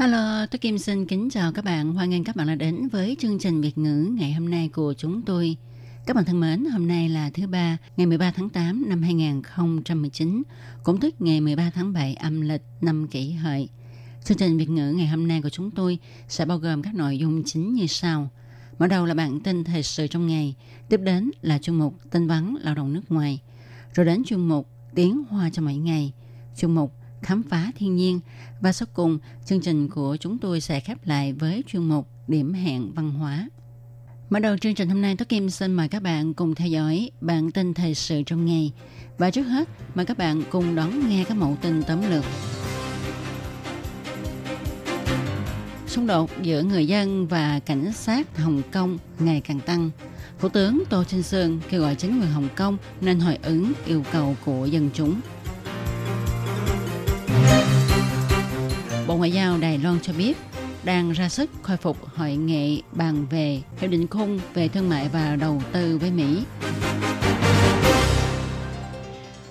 Hello, tôi Kim xin kính chào các bạn. Hoan nghênh các bạn đã đến với chương trình Việt ngữ ngày hôm nay của chúng tôi. Các bạn thân mến, hôm nay là thứ ba, ngày 13 tháng 8 năm 2019, cũng tức ngày 13 tháng 7 âm lịch năm kỷ hợi. Chương trình Việt ngữ ngày hôm nay của chúng tôi sẽ bao gồm các nội dung chính như sau. Mở đầu là bản tin thời sự trong ngày, tiếp đến là chuyên mục tin vắn lao động nước ngoài, rồi đến chuyên mục tiếng hoa cho mỗi ngày, chuyên mục khám phá thiên nhiên và sau cùng chương trình của chúng tôi sẽ khép lại với chuyên mục điểm hẹn văn hóa. Mở đầu chương trình hôm nay, Tố Kim xin mời các bạn cùng theo dõi bản tin thời sự trong ngày. Và trước hết, mời các bạn cùng đón nghe các mẫu tin tóm lược. Xung đột giữa người dân và cảnh sát Hồng Kông ngày càng tăng. Thủ tướng Tô Trinh Sương kêu gọi chính quyền Hồng Kông nên hồi ứng yêu cầu của dân chúng. Bộ Ngoại giao Đài Loan cho biết đang ra sức khôi phục hội nghị bàn về hiệp định khung về thương mại và đầu tư với Mỹ.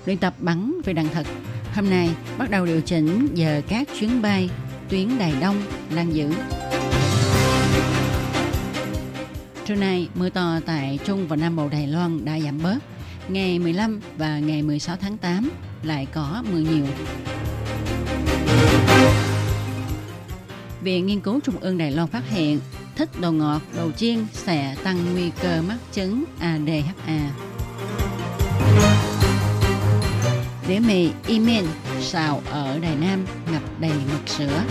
Luyện tập bắn về đạn thật hôm nay bắt đầu điều chỉnh giờ các chuyến bay tuyến Đài Đông, Lan Dữ. Trưa nay, mưa to tại Trung và Nam Bộ Đài Loan đã giảm bớt. Ngày 15 và ngày 16 tháng 8 lại có mưa nhiều. Viện Nghiên cứu Trung ương Đài Loan phát hiện thích đồ ngọt, đồ chiên sẽ tăng nguy cơ mắc chứng ADHA. Đĩa mì Imen xào ở Đài Nam ngập đầy mật sữa.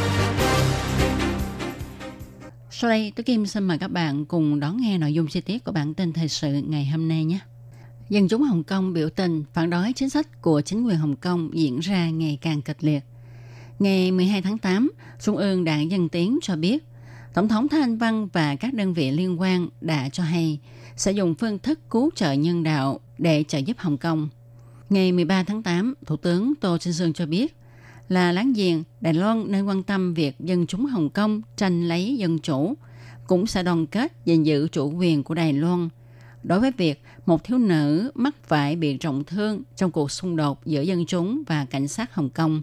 Sau đây, tôi Kim xin mời các bạn cùng đón nghe nội dung chi tiết của bản tin thời sự ngày hôm nay nhé. Dân chúng Hồng Kông biểu tình phản đối chính sách của chính quyền Hồng Kông diễn ra ngày càng kịch liệt. Ngày 12 tháng 8, Trung ương Đảng Dân Tiến cho biết, Tổng thống Thanh Văn và các đơn vị liên quan đã cho hay sẽ dùng phương thức cứu trợ nhân đạo để trợ giúp Hồng Kông. Ngày 13 tháng 8, Thủ tướng Tô Trinh Sương cho biết là láng giềng Đài Loan nên quan tâm việc dân chúng Hồng Kông tranh lấy dân chủ, cũng sẽ đoàn kết gìn giữ chủ quyền của Đài Loan. Đối với việc một thiếu nữ mắc phải bị trọng thương trong cuộc xung đột giữa dân chúng và cảnh sát Hồng Kông,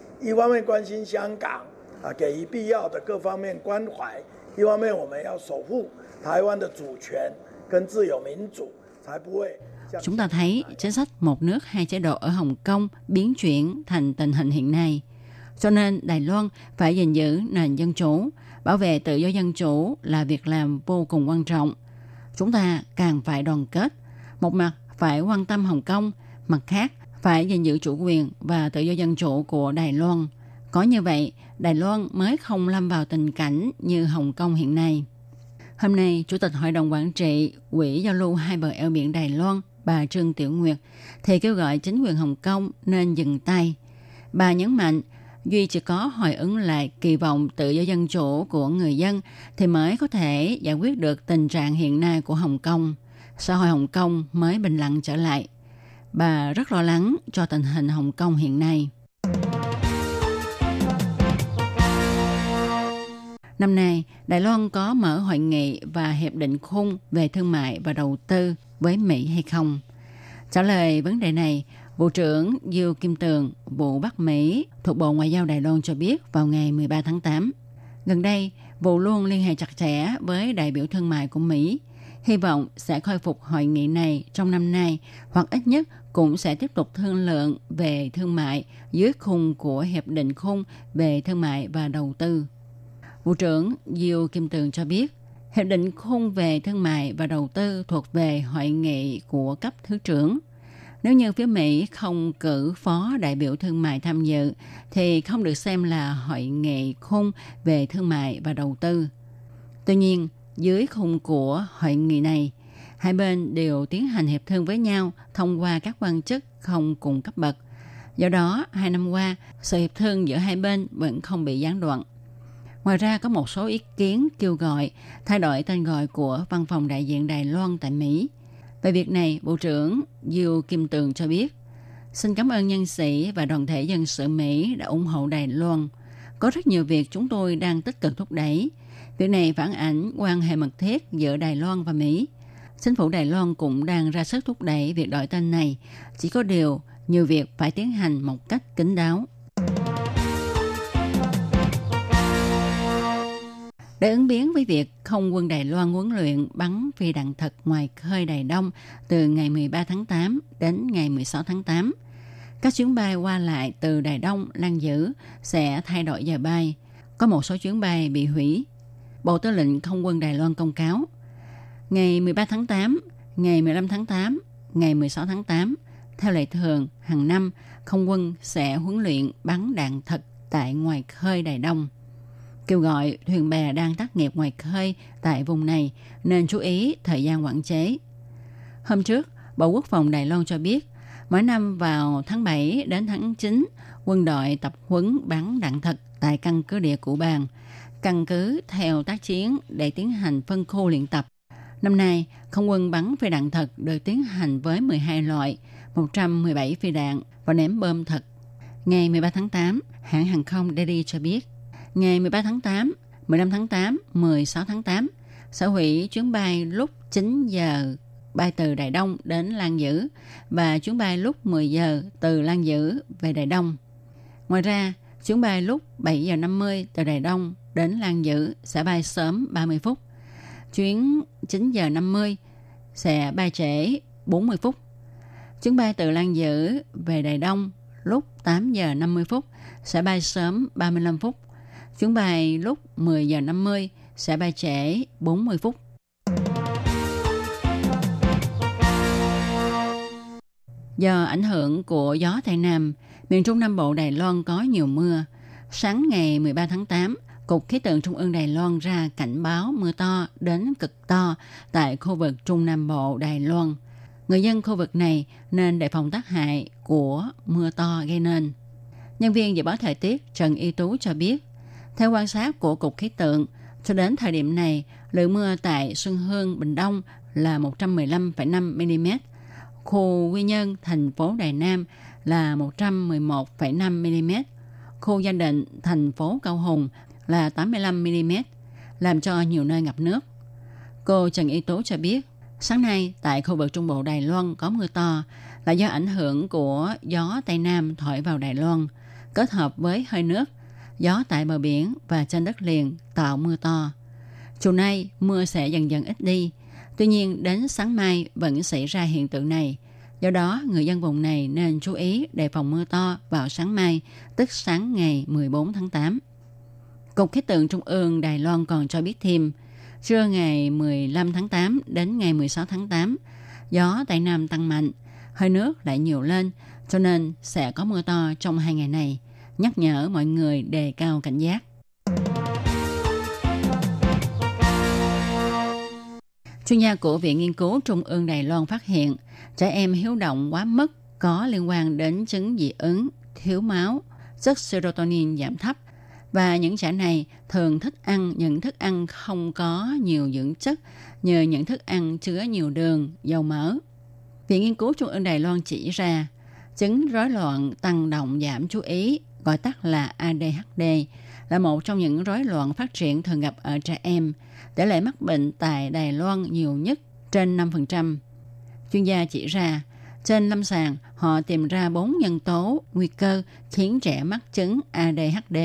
一国两制下，原来会变成这个样，所以台湾要守护民主，守护我们好不容易争取有的自由民主是非常非常重要的。我们更要团结一起，一方面关心香港啊，给予必要的各方面关怀；一方面我们要守护台湾的主权跟自由民主，才不会。 Chúng ta thấy chính sách một nước hai chế độ ở Hồng Kông biến chuyển thành tình hình hiện nay. Cho nên Đài Loan phải gìn giữ nền dân chủ, bảo vệ tự do dân chủ là việc làm vô cùng quan trọng. Chúng ta càng phải đoàn kết. Một mặt phải quan tâm Hồng Kông, mặt khác phải gìn giữ chủ quyền và tự do dân chủ của Đài Loan. Có như vậy, Đài Loan mới không lâm vào tình cảnh như Hồng Kông hiện nay. Hôm nay, Chủ tịch Hội đồng Quản trị Quỹ Giao lưu Hai bờ eo biển Đài Loan bà Trương Tiểu Nguyệt thì kêu gọi chính quyền Hồng Kông nên dừng tay. Bà nhấn mạnh, Duy chỉ có hồi ứng lại kỳ vọng tự do dân chủ của người dân thì mới có thể giải quyết được tình trạng hiện nay của Hồng Kông. Xã hội Hồng Kông mới bình lặng trở lại. Bà rất lo lắng cho tình hình Hồng Kông hiện nay. Năm nay, Đài Loan có mở hội nghị và hiệp định khung về thương mại và đầu tư với Mỹ hay không? Trả lời vấn đề này, Bộ trưởng Diêu Kim Tường, Bộ Bắc Mỹ thuộc Bộ Ngoại giao Đài Loan cho biết vào ngày 13 tháng 8. Gần đây, vụ luôn liên hệ chặt chẽ với đại biểu thương mại của Mỹ, hy vọng sẽ khôi phục hội nghị này trong năm nay hoặc ít nhất cũng sẽ tiếp tục thương lượng về thương mại dưới khung của Hiệp định khung về thương mại và đầu tư. Vụ trưởng Diêu Kim Tường cho biết, Hiệp định khung về thương mại và đầu tư thuộc về hội nghị của cấp thứ trưởng. Nếu như phía Mỹ không cử phó đại biểu thương mại tham dự, thì không được xem là hội nghị khung về thương mại và đầu tư. Tuy nhiên, dưới khung của hội nghị này, hai bên đều tiến hành hiệp thương với nhau thông qua các quan chức không cùng cấp bậc. Do đó, hai năm qua, sự hiệp thương giữa hai bên vẫn không bị gián đoạn. Ngoài ra có một số ý kiến kêu gọi thay đổi tên gọi của văn phòng đại diện Đài Loan tại Mỹ. Về việc này, Bộ trưởng Diêu Kim Tường cho biết, xin cảm ơn nhân sĩ và đoàn thể dân sự Mỹ đã ủng hộ Đài Loan. Có rất nhiều việc chúng tôi đang tích cực thúc đẩy. Việc này phản ảnh quan hệ mật thiết giữa Đài Loan và Mỹ. Chính phủ Đài Loan cũng đang ra sức thúc đẩy việc đổi tên này. Chỉ có điều, nhiều việc phải tiến hành một cách kín đáo. Để ứng biến với việc không quân Đài Loan huấn luyện bắn phi đạn thật ngoài khơi Đài Đông từ ngày 13 tháng 8 đến ngày 16 tháng 8, các chuyến bay qua lại từ Đài Đông Lan Dữ sẽ thay đổi giờ bay. Có một số chuyến bay bị hủy. Bộ Tư lệnh Không quân Đài Loan công cáo. Ngày 13 tháng 8, ngày 15 tháng 8, ngày 16 tháng 8, theo lệ thường, hàng năm, không quân sẽ huấn luyện bắn đạn thật tại ngoài khơi Đài Đông kêu gọi thuyền bè đang tác nghiệp ngoài khơi tại vùng này nên chú ý thời gian quản chế. Hôm trước, Bộ Quốc phòng Đài Loan cho biết, mỗi năm vào tháng 7 đến tháng 9, quân đội tập huấn bắn đạn thật tại căn cứ địa cụ bàn, căn cứ theo tác chiến để tiến hành phân khu luyện tập. Năm nay, không quân bắn phi đạn thật được tiến hành với 12 loại, 117 phi đạn và ném bom thật. Ngày 13 tháng 8, hãng hàng không Delhi cho biết ngày 13 tháng 8, 15 tháng 8, 16 tháng 8, sở hủy chuyến bay lúc 9 giờ bay từ Đài Đông đến Lan Dữ và chuyến bay lúc 10 giờ từ Lan Dữ về Đài Đông. Ngoài ra, chuyến bay lúc 7 giờ 50 từ Đài Đông đến Lan Dữ sẽ bay sớm 30 phút. Chuyến 9 giờ 50 sẽ bay trễ 40 phút. Chuyến bay từ Lan Dữ về Đài Đông lúc 8 giờ 50 phút sẽ bay sớm 35 phút. Chuyến bay lúc 10 giờ 50 sẽ bay trễ 40 phút. Do ảnh hưởng của gió Tây Nam, miền Trung Nam Bộ Đài Loan có nhiều mưa. Sáng ngày 13 tháng 8, Cục Khí tượng Trung ương Đài Loan ra cảnh báo mưa to đến cực to tại khu vực Trung Nam Bộ Đài Loan. Người dân khu vực này nên đề phòng tác hại của mưa to gây nên. Nhân viên dự báo thời tiết Trần Y Tú cho biết, theo quan sát của Cục Khí tượng, cho đến thời điểm này, lượng mưa tại Xuân Hương, Bình Đông là 115,5 mm, khu Quy Nhơn, thành phố Đài Nam là 111,5 mm, khu Gia Định, thành phố Cao Hùng là 85 mm, làm cho nhiều nơi ngập nước. Cô Trần Y Tố cho biết, sáng nay tại khu vực Trung Bộ Đài Loan có mưa to là do ảnh hưởng của gió Tây Nam thổi vào Đài Loan, kết hợp với hơi nước – gió tại bờ biển và trên đất liền tạo mưa to. Chiều nay, mưa sẽ dần dần ít đi. Tuy nhiên, đến sáng mai vẫn xảy ra hiện tượng này. Do đó, người dân vùng này nên chú ý đề phòng mưa to vào sáng mai, tức sáng ngày 14 tháng 8. Cục khí tượng Trung ương Đài Loan còn cho biết thêm, trưa ngày 15 tháng 8 đến ngày 16 tháng 8, gió Tây Nam tăng mạnh, hơi nước lại nhiều lên, cho nên sẽ có mưa to trong hai ngày này nhắc nhở mọi người đề cao cảnh giác. Chuyên gia của Viện Nghiên cứu Trung ương Đài Loan phát hiện trẻ em hiếu động quá mức có liên quan đến chứng dị ứng, thiếu máu, chất serotonin giảm thấp và những trẻ này thường thích ăn những thức ăn không có nhiều dưỡng chất nhờ những thức ăn chứa nhiều đường, dầu mỡ. Viện Nghiên cứu Trung ương Đài Loan chỉ ra chứng rối loạn tăng động giảm chú ý gọi tắt là ADHD, là một trong những rối loạn phát triển thường gặp ở trẻ em. Tỷ lệ mắc bệnh tại Đài Loan nhiều nhất trên 5%. Chuyên gia chỉ ra, trên lâm sàng, họ tìm ra bốn nhân tố nguy cơ khiến trẻ mắc chứng ADHD.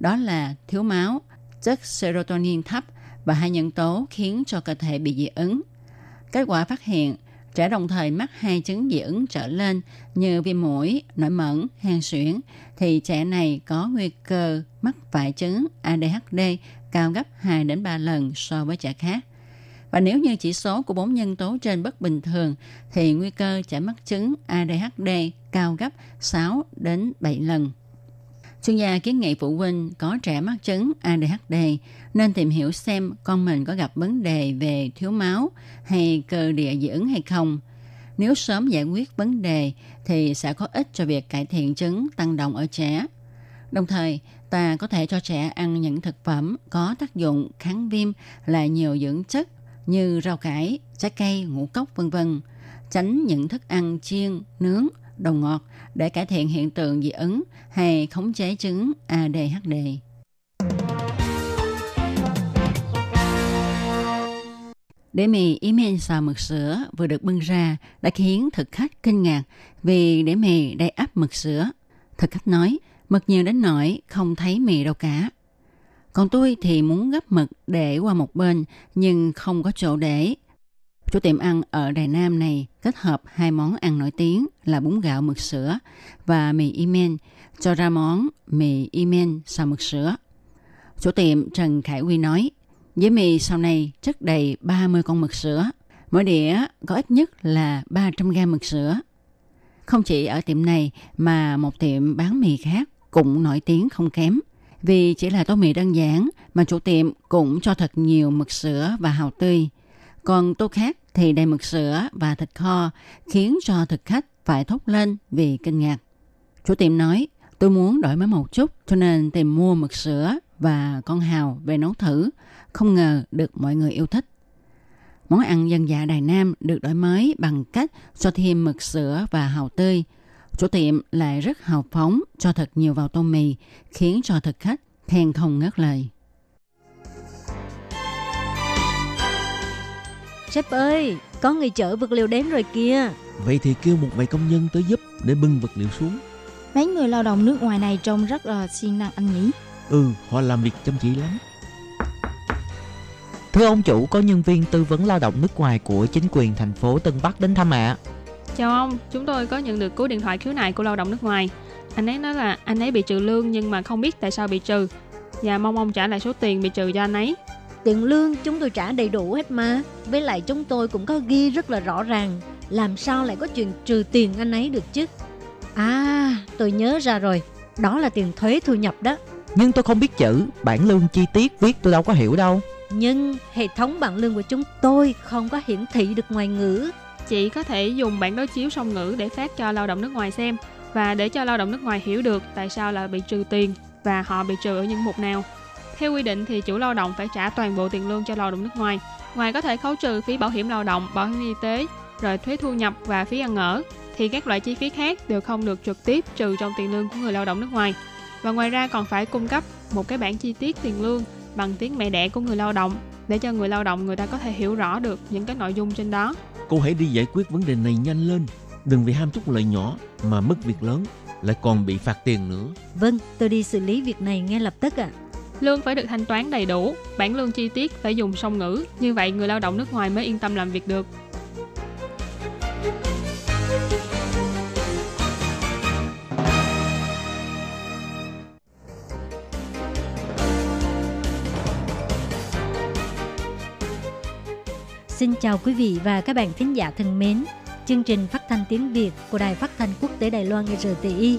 Đó là thiếu máu, chất serotonin thấp và hai nhân tố khiến cho cơ thể bị dị ứng. Kết quả phát hiện Trẻ đồng thời mắc hai chứng dị ứng trở lên như viêm mũi, nổi mẩn, hen suyễn thì trẻ này có nguy cơ mắc phải chứng ADHD cao gấp 2 đến 3 lần so với trẻ khác. Và nếu như chỉ số của bốn nhân tố trên bất bình thường thì nguy cơ trẻ mắc chứng ADHD cao gấp 6 đến 7 lần. Chuyên gia kiến nghị phụ huynh có trẻ mắc chứng ADHD nên tìm hiểu xem con mình có gặp vấn đề về thiếu máu hay cơ địa dị ứng hay không. Nếu sớm giải quyết vấn đề thì sẽ có ích cho việc cải thiện chứng tăng động ở trẻ. Đồng thời, ta có thể cho trẻ ăn những thực phẩm có tác dụng kháng viêm là nhiều dưỡng chất như rau cải, trái cây, ngũ cốc vân vân, tránh những thức ăn chiên, nướng, đồ ngọt để cải thiện hiện tượng dị ứng hay khống chế chứng ADHD. Đĩa mì imen xào mực sữa vừa được bưng ra đã khiến thực khách kinh ngạc vì đĩa mì đầy ắp mực sữa. Thực khách nói, mực nhiều đến nỗi không thấy mì đâu cả. Còn tôi thì muốn gấp mực để qua một bên nhưng không có chỗ để. Chủ tiệm ăn ở Đài Nam này kết hợp hai món ăn nổi tiếng là bún gạo mực sữa và mì imen cho ra món mì imen xào mực sữa. Chủ tiệm Trần Khải Huy nói, với mì sau này chất đầy 30 con mực sữa. Mỗi đĩa có ít nhất là 300 gram mực sữa. Không chỉ ở tiệm này mà một tiệm bán mì khác cũng nổi tiếng không kém. Vì chỉ là tô mì đơn giản mà chủ tiệm cũng cho thật nhiều mực sữa và hào tươi. Còn tô khác thì đầy mực sữa và thịt kho khiến cho thực khách phải thốt lên vì kinh ngạc. Chủ tiệm nói, tôi muốn đổi mới một chút cho nên tìm mua mực sữa và con hào về nấu thử. Không ngờ được mọi người yêu thích. Món ăn dân dạ Đài Nam được đổi mới bằng cách cho thêm mực sữa và hào tươi. Chủ tiệm lại rất hào phóng cho thật nhiều vào tô mì, khiến cho thực khách khen không ngớt lời. Sếp ơi, có người chở vật liệu đến rồi kìa. Vậy thì kêu một vài công nhân tới giúp để bưng vật liệu xuống. Mấy người lao động nước ngoài này trông rất là siêng năng anh nhỉ? Ừ, họ làm việc chăm chỉ lắm. Thưa ông chủ, có nhân viên tư vấn lao động nước ngoài của chính quyền thành phố Tân Bắc đến thăm ạ. À. Chào ông, chúng tôi có nhận được cú điện thoại khiếu nại của lao động nước ngoài. Anh ấy nói là anh ấy bị trừ lương nhưng mà không biết tại sao bị trừ và mong ông trả lại số tiền bị trừ cho anh ấy. Tiền lương chúng tôi trả đầy đủ hết mà. Với lại chúng tôi cũng có ghi rất là rõ ràng. Làm sao lại có chuyện trừ tiền anh ấy được chứ? À, tôi nhớ ra rồi. Đó là tiền thuế thu nhập đó. Nhưng tôi không biết chữ, bản lương chi tiết viết tôi đâu có hiểu đâu. Nhưng hệ thống bảng lương của chúng tôi không có hiển thị được ngoài ngữ. Chị có thể dùng bản đối chiếu song ngữ để phát cho lao động nước ngoài xem và để cho lao động nước ngoài hiểu được tại sao là bị trừ tiền và họ bị trừ ở những mục nào. Theo quy định thì chủ lao động phải trả toàn bộ tiền lương cho lao động nước ngoài. Ngoài có thể khấu trừ phí bảo hiểm lao động, bảo hiểm y tế, rồi thuế thu nhập và phí ăn ở, thì các loại chi phí khác đều không được trực tiếp trừ trong tiền lương của người lao động nước ngoài. Và ngoài ra còn phải cung cấp một cái bản chi tiết tiền lương bằng tiếng mẹ đẻ của người lao động để cho người lao động người ta có thể hiểu rõ được những cái nội dung trên đó. Cô hãy đi giải quyết vấn đề này nhanh lên. Đừng vì ham chút lợi nhỏ mà mất việc lớn, lại còn bị phạt tiền nữa. Vâng, tôi đi xử lý việc này ngay lập tức ạ. À. Lương phải được thanh toán đầy đủ, bản lương chi tiết phải dùng song ngữ, như vậy người lao động nước ngoài mới yên tâm làm việc được. Xin chào quý vị và các bạn thính giả thân mến. Chương trình phát thanh tiếng Việt của Đài Phát thanh Quốc tế Đài Loan RTI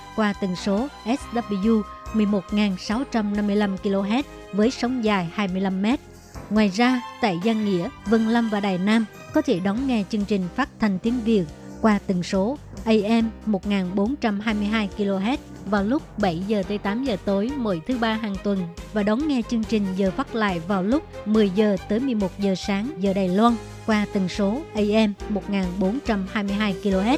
qua tần số SW 11.655 kHz với sóng dài 25 m. Ngoài ra, tại Giang Nghĩa, Vân Lâm và Đài Nam có thể đón nghe chương trình phát thanh tiếng Việt qua tần số AM 1422 kHz vào lúc 7 giờ tới 8 giờ tối mỗi thứ ba hàng tuần và đón nghe chương trình giờ phát lại vào lúc 10 giờ tới 11 giờ sáng giờ Đài Loan qua tần số AM 1422 kHz.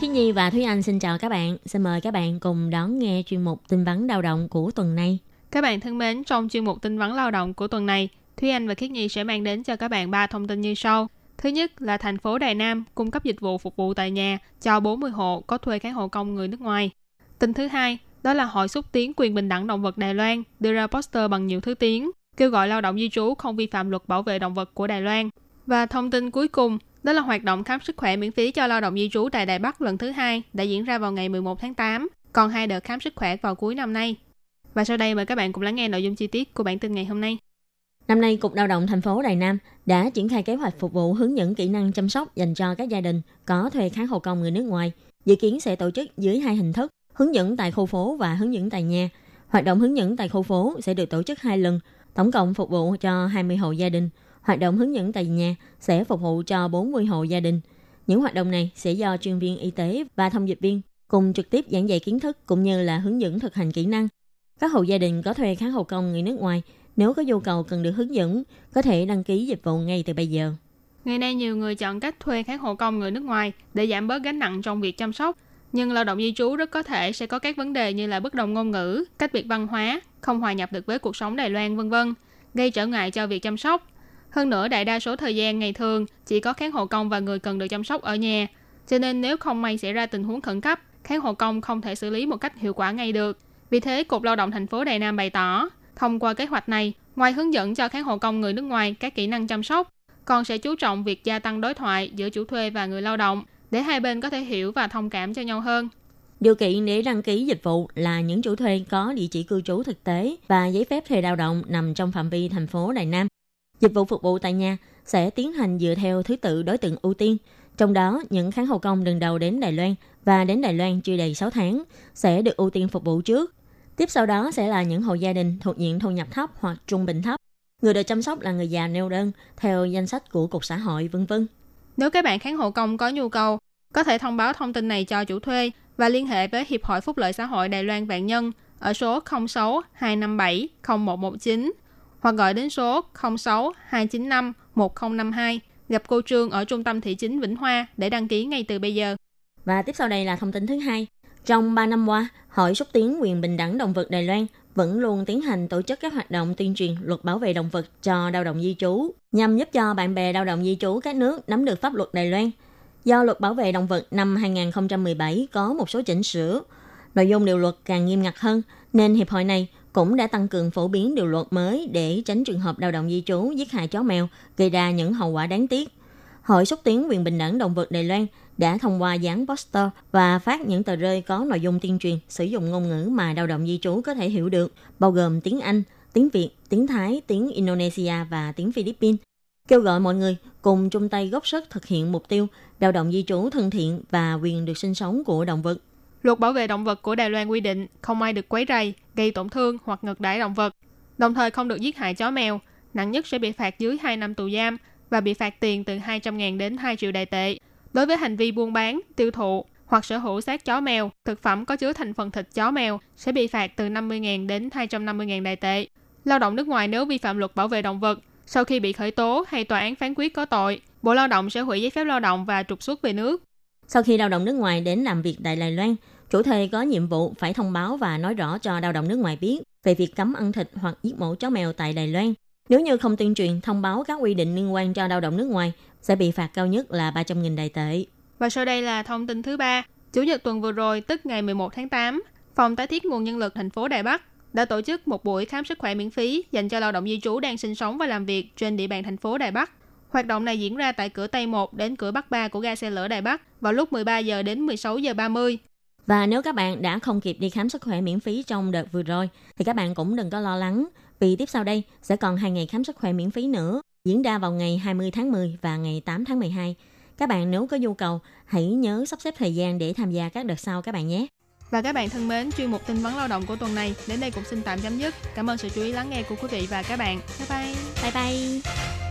Khi Nhi và Thúy Anh xin chào các bạn. Xin mời các bạn cùng đón nghe chuyên mục tin vắn lao động của tuần này. Các bạn thân mến, trong chuyên mục tin vắn lao động của tuần này, Thúy Anh và Khiết Nhi sẽ mang đến cho các bạn ba thông tin như sau. Thứ nhất là thành phố Đài Nam cung cấp dịch vụ phục vụ tại nhà cho 40 hộ có thuê các hộ công người nước ngoài. Tin thứ hai, đó là Hội xúc tiến quyền bình đẳng động vật Đài Loan đưa ra poster bằng nhiều thứ tiếng, kêu gọi lao động di trú không vi phạm luật bảo vệ động vật của Đài Loan. Và thông tin cuối cùng, đó là hoạt động khám sức khỏe miễn phí cho lao động di trú tại Đài Bắc lần thứ hai đã diễn ra vào ngày 11 tháng 8, còn hai đợt khám sức khỏe vào cuối năm nay. Và sau đây mời các bạn cùng lắng nghe nội dung chi tiết của bản tin ngày hôm nay. Năm nay, Cục Lao động thành phố Đài Nam đã triển khai kế hoạch phục vụ hướng dẫn kỹ năng chăm sóc dành cho các gia đình có thuê kháng hộ công người nước ngoài. Dự kiến sẽ tổ chức dưới hai hình thức, hướng dẫn tại khu phố và hướng dẫn tại nhà. Hoạt động hướng dẫn tại khu phố sẽ được tổ chức hai lần, tổng cộng phục vụ cho 20 hộ gia đình. Hoạt động hướng dẫn tại nhà sẽ phục vụ cho 40 hộ gia đình. Những hoạt động này sẽ do chuyên viên y tế và thông dịch viên cùng trực tiếp giảng dạy kiến thức cũng như là hướng dẫn thực hành kỹ năng. Các hộ gia đình có thuê kháng hộ công người nước ngoài nếu có nhu cầu cần được hướng dẫn, có thể đăng ký dịch vụ ngay từ bây giờ. Ngày nay nhiều người chọn cách thuê kháng hộ công người nước ngoài để giảm bớt gánh nặng trong việc chăm sóc. Nhưng lao động di trú rất có thể sẽ có các vấn đề như là bất đồng ngôn ngữ, cách biệt văn hóa, không hòa nhập được với cuộc sống Đài Loan vân vân, gây trở ngại cho việc chăm sóc. Hơn nữa, đại đa số thời gian ngày thường chỉ có kháng hộ công và người cần được chăm sóc ở nhà. Cho nên nếu không may xảy ra tình huống khẩn cấp, kháng hộ công không thể xử lý một cách hiệu quả ngay được. Vì thế, Cục Lao động thành phố Đài Nam bày tỏ, thông qua kế hoạch này, ngoài hướng dẫn cho kháng hộ công người nước ngoài các kỹ năng chăm sóc, còn sẽ chú trọng việc gia tăng đối thoại giữa chủ thuê và người lao động để hai bên có thể hiểu và thông cảm cho nhau hơn. Điều kiện để đăng ký dịch vụ là những chủ thuê có địa chỉ cư trú thực tế và giấy phép thuê lao động nằm trong phạm vi thành phố Đài Nam. Dịch vụ phục vụ tại nhà sẽ tiến hành dựa theo thứ tự đối tượng ưu tiên. Trong đó, những kháng hộ công lần đầu đến Đài Loan và đến Đài Loan chưa đầy 6 tháng sẽ được ưu tiên phục vụ trước. Tiếp sau đó sẽ là những hộ gia đình thuộc diện thu nhập thấp hoặc trung bình thấp. Người được chăm sóc là người già neo đơn theo danh sách của Cục xã hội vân vân. Nếu các bạn kháng hộ công có nhu cầu, có thể thông báo thông tin này cho chủ thuê và liên hệ với Hiệp hội Phúc lợi xã hội Đài Loan Vạn Nhân ở số 06 257 0119 hoặc gọi đến số 06 295 1052 gặp cô Trương ở trung tâm thị chính Vĩnh Hoa để đăng ký ngay từ bây giờ. Và tiếp sau đây là thông tin thứ hai. Trong 3 năm qua, Hội xúc tiến quyền bình đẳng động vật Đài Loan vẫn luôn tiến hành tổ chức các hoạt động tuyên truyền luật bảo vệ động vật cho lao động di trú, nhằm giúp cho bạn bè lao động di trú các nước nắm được pháp luật Đài Loan. Do luật bảo vệ động vật năm 2017 có một số chỉnh sửa, nội dung điều luật càng nghiêm ngặt hơn, nên hiệp hội này cũng đã tăng cường phổ biến điều luật mới để tránh trường hợp lao động di trú giết hại chó mèo, gây ra những hậu quả đáng tiếc. Hội xúc tiến quyền bình đẳng động vật Đài Loan đã thông qua dán poster và phát những tờ rơi có nội dung tuyên truyền sử dụng ngôn ngữ mà lao động di trú có thể hiểu được, bao gồm tiếng Anh, tiếng Việt, tiếng Thái, tiếng Indonesia và tiếng Philippines. Kêu gọi mọi người cùng chung tay góp sức thực hiện mục tiêu lao động di trú thân thiện và quyền được sinh sống của động vật. Luật bảo vệ động vật của Đài Loan quy định không ai được quấy rầy, gây tổn thương hoặc ngược đãi động vật, đồng thời không được giết hại chó mèo, nặng nhất sẽ bị phạt dưới 2 năm tù giam và bị phạt tiền từ 200.000 đến 2 triệu đài tệ. Đối với hành vi buôn bán, tiêu thụ hoặc sở hữu xác chó mèo, thực phẩm có chứa thành phần thịt chó mèo sẽ bị phạt từ 50.000 đến 250.000 đài tệ. Lao động nước ngoài nếu vi phạm luật bảo vệ động vật, sau khi bị khởi tố hay tòa án phán quyết có tội, Bộ Lao động sẽ hủy giấy phép lao động và trục xuất về nước. Sau khi lao động nước ngoài đến làm việc tại Đài Loan, chủ thuê có nhiệm vụ phải thông báo và nói rõ cho lao động nước ngoài biết về việc cấm ăn thịt hoặc giết mổ chó mèo tại Đài Loan. Nếu như không tuyên truyền thông báo các quy định liên quan cho lao động nước ngoài, sẽ bị phạt cao nhất là 300.000 đài tệ. Và sau đây là thông tin thứ ba. Chủ nhật tuần vừa rồi, tức ngày 11 tháng 8, Phòng tái thiết nguồn nhân lực thành phố Đài Bắc đã tổ chức một buổi khám sức khỏe miễn phí dành cho lao động di trú đang sinh sống và làm việc trên địa bàn thành phố Đài Bắc. Hoạt động này diễn ra tại cửa Tây 1 đến cửa Bắc 3 của ga xe lửa Đài Bắc vào lúc 13 giờ đến 16 giờ 30. Và nếu các bạn đã không kịp đi khám sức khỏe miễn phí trong đợt vừa rồi, thì các bạn cũng đừng có lo lắng, vì tiếp sau đây sẽ còn hai ngày khám sức khỏe miễn phí nữa, diễn ra vào ngày 20 tháng 10 và ngày 8 tháng 12. Các bạn nếu có nhu cầu, hãy nhớ sắp xếp thời gian để tham gia các đợt sau các bạn nhé. Và các bạn thân mến, chuyên mục tin vấn lao động của tuần này đến đây cũng xin tạm chấm dứt. Cảm ơn sự chú ý lắng nghe của quý vị và các bạn. Bye bye. Bye bye.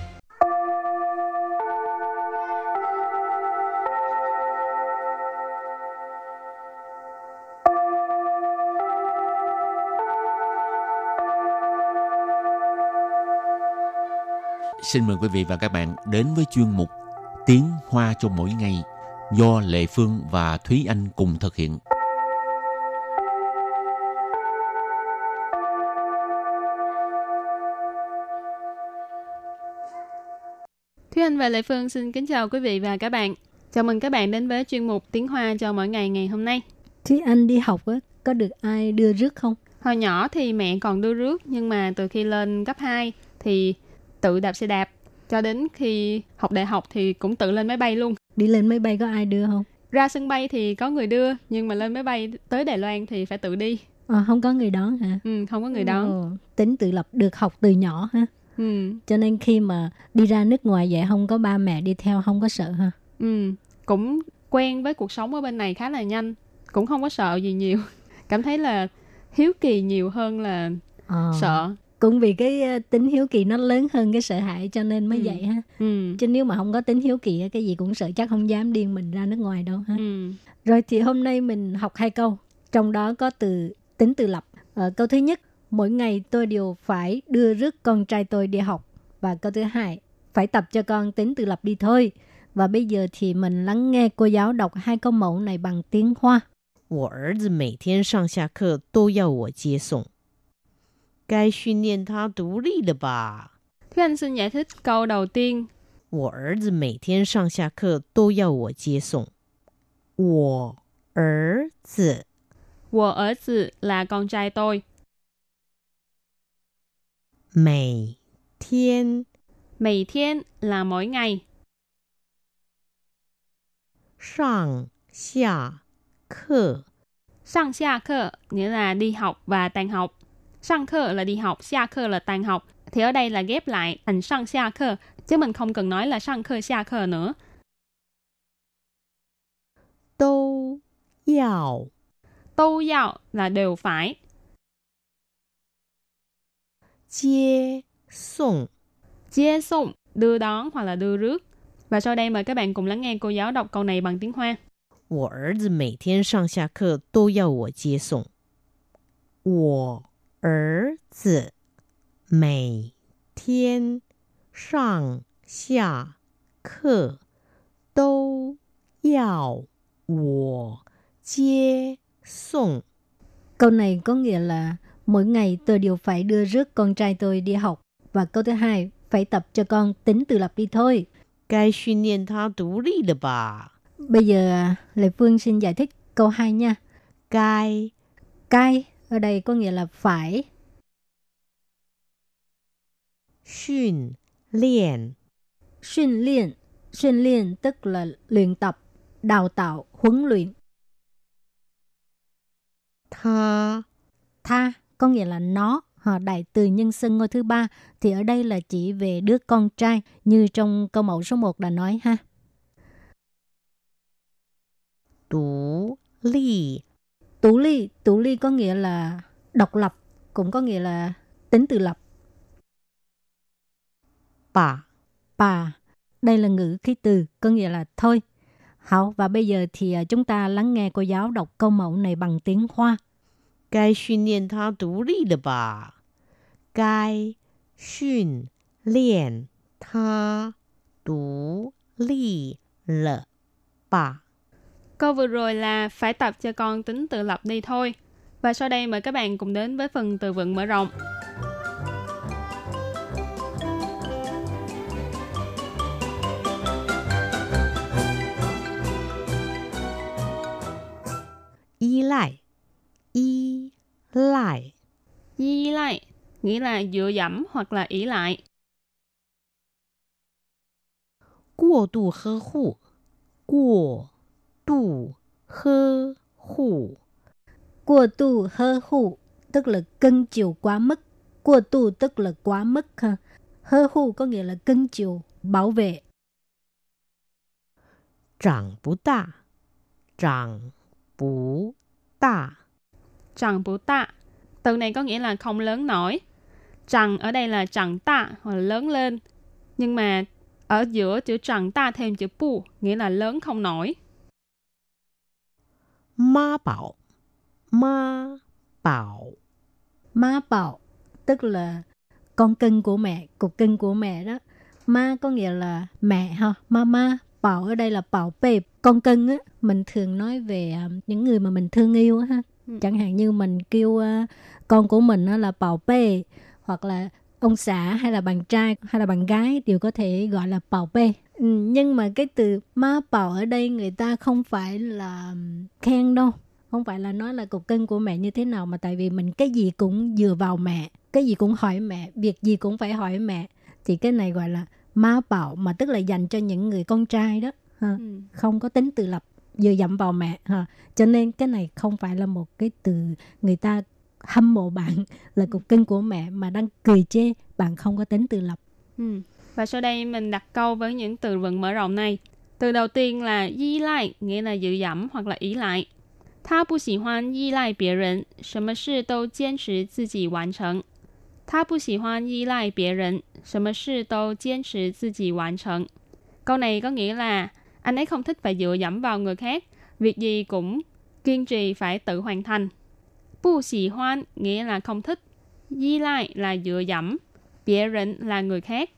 Xin mời quý vị và các bạn đến với chuyên mục Tiếng Hoa cho mỗi ngày do Lệ Phương và Thúy Anh cùng thực hiện. Thúy Anh và Lệ Phương xin kính chào quý vị và các bạn. Chào mừng các bạn đến với chuyên mục Tiếng Hoa cho mỗi ngày ngày hôm nay. Thúy Anh đi học á, có được ai đưa rước không? Hồi nhỏ thì mẹ còn đưa rước, nhưng mà từ khi lên cấp 2 thì tự đạp xe đạp. Cho đến khi học đại học thì cũng tự lên máy bay luôn. Đi lên máy bay có ai đưa không? Ra sân bay thì có người đưa, nhưng mà lên máy bay tới Đài Loan thì phải tự đi. À, không có người đón hả? Ừ, không có người đón. Ồ, tính tự lập được học từ nhỏ ha. Ừ. Cho nên khi mà đi ra nước ngoài vậy không có ba mẹ đi theo không có sợ ha. Ừ, cũng quen với cuộc sống ở bên này khá là nhanh, cũng không có sợ gì nhiều. Cảm thấy là hiếu kỳ nhiều hơn là Ờ. sợ Cũng vì cái ờ, tính hiếu kỳ nó lớn hơn cái sợ hãi cho nên mới Ừ. vậy ha. Ừ. Chứ nếu mà không có tính hiếu kỳ á, cái gì cũng sợ chắc không dám điên mình ra nước ngoài đâu ha. Ừ. Rồi thì hôm nay mình học hai câu, trong đó có từ tính tự lập. Ờ, câu thứ nhất, mỗi ngày tôi đều phải đưa rước con trai tôi đi học. Và câu thứ hai, phải tập cho con tính tự lập đi thôi. Và bây giờ thì mình lắng nghe cô giáo đọc hai câu mẫu này bằng tiếng Hoa. 我儿子每天上下课都要我接送， 该训练他独立了吧？ Thúy Anh xin giải thích câu đầu tiên. 我儿子每天上下课都要我接送。我儿子 Wo ở tử là con trai tôi. 每天 Mày thiên là mỗi ngày. 上下课 Sang xa khơ nghĩa là đi học và tan học. Sang khơ là đi học, xa khơ là tan học. Thì ở đây là ghép lại thành sang xa khơ. Chứ mình không cần nói là sang khơ xa khơ nữa. 都要 Tô yào là đều phải. 接送。 Chia sung, đưa đón hoặc là đưa rước. Và sau đây mời các bạn cùng lắng nghe cô giáo đọc câu này bằng tiếng Hoa. 我儿子每天上下课都要我接送。我 儿子每天上下课都要我接送。 Câu này có nghĩa là mỗi ngày tôi đều phải đưa rước con trai tôi đi học. Và câu thứ hai, phải tập cho con tính tự lập đi thôi. 该训练他独立了吧？ Bây giờ à, Lê Phương xin giải thích câu 2 nha. 该 Cai ở đây có nghĩa là phải. Xuyên luyện Xuyên luyện Xuyên luyện tức là luyện tập, đào tạo, huấn luyện. Tha Tha có nghĩa là nó họ đại từ nhân xưng ngôi thứ ba thì ở đây là chỉ về đứa con trai như trong câu mẫu số 1 đã nói ha. Tú ly Tú ly, tú ly có nghĩa là độc lập, cũng có nghĩa là tính tự lập. Bà, bà, đây là ngữ khí từ, có nghĩa là thôi. Hảo, và bây giờ thì à, chúng ta lắng nghe cô giáo đọc câu mẫu này bằng tiếng Hoa. Gai xuyên niên ta tú ly là bà. Gai xuyên liền ta tú ly là bà. Câu vừa rồi là phải tập cho con tính tự lập đi thôi. Và sau đây mời các bạn cùng đến với phần từ vựng mở rộng. Y lại Y lại Y lại nghĩa là dựa dẫm hoặc là ý lại. Quá độ hơ hụ Quá 度呵护，过度呵护， Qua tu hơ hụ tức là cưng chiều quá mức. Qua tu tức là quá mức ha. Hơ hụ có nghĩa là cưng chiều, bảo vệ. 长不大，长不大， Trần bù tạ. Từ này có nghĩa là không lớn nổi. Trần ở đây là trần tạ hoặc là lớn lên. Nhưng mà ở giữa chữ trần ta thêm chữ pu nghĩa là lớn không nổi. ma bảo. Ma bảo. Ma bảo tức là con cưng của mẹ cục cưng của mẹ đó. Ma có nghĩa là mẹ ha mama bảo ở đây là bảo bê. con cưng á. Mình thường nói về à, những người mà mình thương yêu ha. Ừ. Chẳng hạn như mình kêu à, con của mình là bảo bê hoặc là ông xã hay là bạn trai hay là bạn gái đều có thể gọi là bảo bê. Ừ, nhưng mà cái từ ma bảo ở đây người ta không phải là khen đâu không phải là nói là cục cưng của mẹ như thế nào mà tại vì mình cái gì cũng dựa vào mẹ cái gì cũng hỏi mẹ việc gì cũng phải hỏi mẹ thì cái này gọi là ma bảo mà tức là dành cho những người con trai đó ha. Ừ. không có tính tự lập dựa dẫm vào mẹ ha cho nên cái này không phải là một cái từ người ta hâm mộ bạn là cục cưng của mẹ mà đang cười chê bạn không có tính tự lập Ừ. Và sau đây mình đặt câu với những từ vựng mở rộng này. Từ đầu tiên là y lại, nghĩa là dựa dẫm hoặc là ý lại. 他不喜欢依赖别人，什么事都坚持自己完成。他不喜欢依赖别人，什么事都坚持自己完成。Câu này có nghĩa là anh ấy không thích phải dựa dẫm vào người khác, việc gì cũng kiên trì phải tự hoàn thành. Bu xì hoan nghĩa là không thích, y lại là dựa dẫm, biệt人là người khác,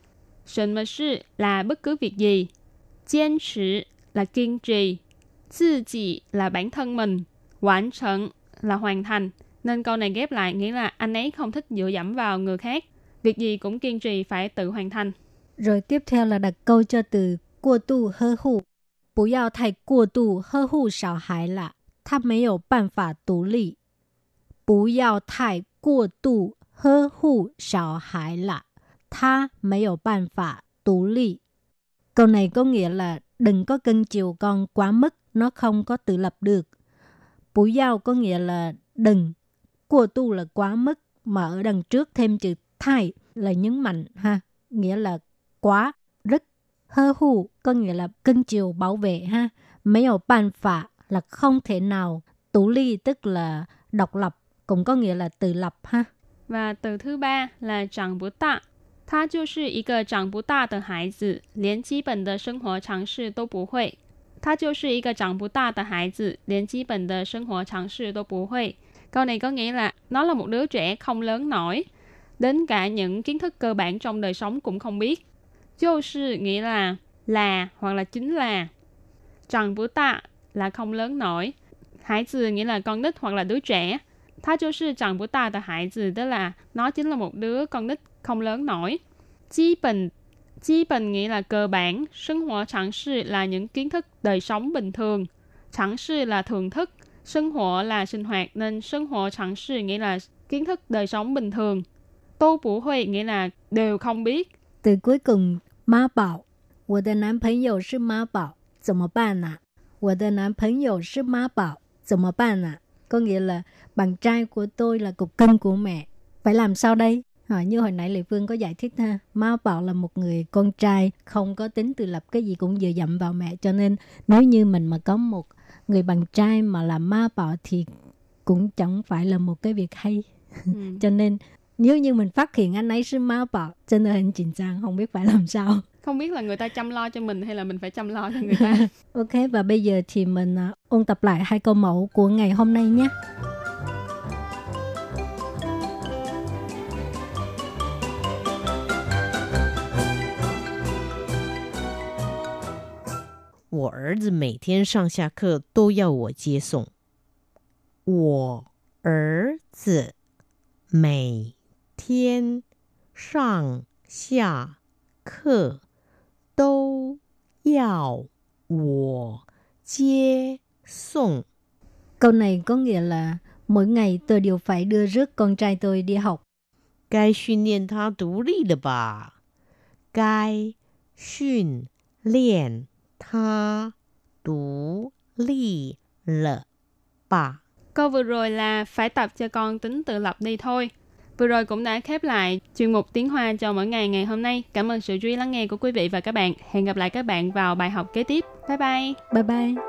什么事 là bất cứ việc gì, 坚持 là kiên trì, 自己 là bản thân mình, hoàn thành là hoàn thành. Nên câu này ghép lại nghĩa là anh ấy không thích dựa dẫm vào người khác, việc gì cũng kiên trì phải tự hoàn thành. Rồi tiếp theo là đặt câu cho từ 过度呵护，不要太过度呵护小孩啦，他没有办法独立。 不要太过度呵护小孩啦，他没有办法独立。Câu này có nghĩa là đừng có cưng chiều con quá mức, nó không có tự lập được. Bú giao có nghĩa là đừng, của tu là quá mức, mà ở đằng trước thêm chữ thai là nhấn mạnh ha, nghĩa là quá, rất. Hơ hù có nghĩa là cưng chiều bảo vệ ha. Mấy ổ bàn phả là không thể nào. Tú ly tức là độc lập, cũng có nghĩa là tự lập ha. Và từ thứ ba là chẳng bú tạ. 他就是一个长不大的孩子，连基本的生活常识都不会。他就是一个长不大的孩子，连基本的生活常识都不会。Câu này có nghĩa là nó là một đứa trẻ không lớn nổi, đến cả những kiến thức cơ bản trong đời sống cũng không biết. 就是 nghĩa là là hoặc là chính là. Chẳng bú tạ là không lớn nổi. Hải tử nghĩa là con nít hoặc là đứa trẻ. 他就是长不大的孩子 tức là nó chính là một đứa con nít không lớn nổi. Chí bình Chí bình nghĩa là cơ bản, sinh hoạt常识 là những kiến thức đời sống bình thường.常识 là thường thức, sinh hoạt là sinh hoạt nên sinh hoạt常识 nghĩa là kiến thức đời sống bình thường. Tô bủ huệ nghĩa là đều không biết. Từ cuối cùng, ma bảo. 我的男朋友是妈宝，怎么办呢、我的男朋友是妈宝，怎么办呢、 có nghĩa là bạn trai của tôi là cục cưng của mẹ. Phải làm sao đây? À, như hồi nãy Lệ Phương có giải thích ha, Ma Bảo là một người con trai không có tính tự lập cái gì cũng dựa dẫm vào mẹ cho nên nếu như mình mà có một người bạn trai mà là Ma Bảo thì cũng chẳng phải là một cái việc hay. Ừ. cho nên nếu như mình phát hiện anh ấy là Ma Bảo, cho nên hình trình trang không biết phải làm sao Không biết là người ta chăm lo cho mình hay là mình phải chăm lo cho người ta. Ok và bây giờ thì mình à, ôn tập lại hai câu mẫu của ngày hôm nay nhé. 我儿子每天上下课都要我接送。我儿子每天上下课 都要我接送。 Câu này có nghĩa là mỗi ngày tôi đều phải đưa rước con trai tôi đi học. 该训练他独立了吧？该训练他独立了吧？ Câu vừa rồi là phải tập cho con tính tự lập đi thôi. Vừa rồi cũng đã khép lại chuyên mục tiếng Hoa cho mỗi ngày ngày hôm nay. Cảm ơn sự chú ý lắng nghe của quý vị và các bạn. Hẹn gặp lại các bạn vào bài học kế tiếp. Bye bye! Bye bye!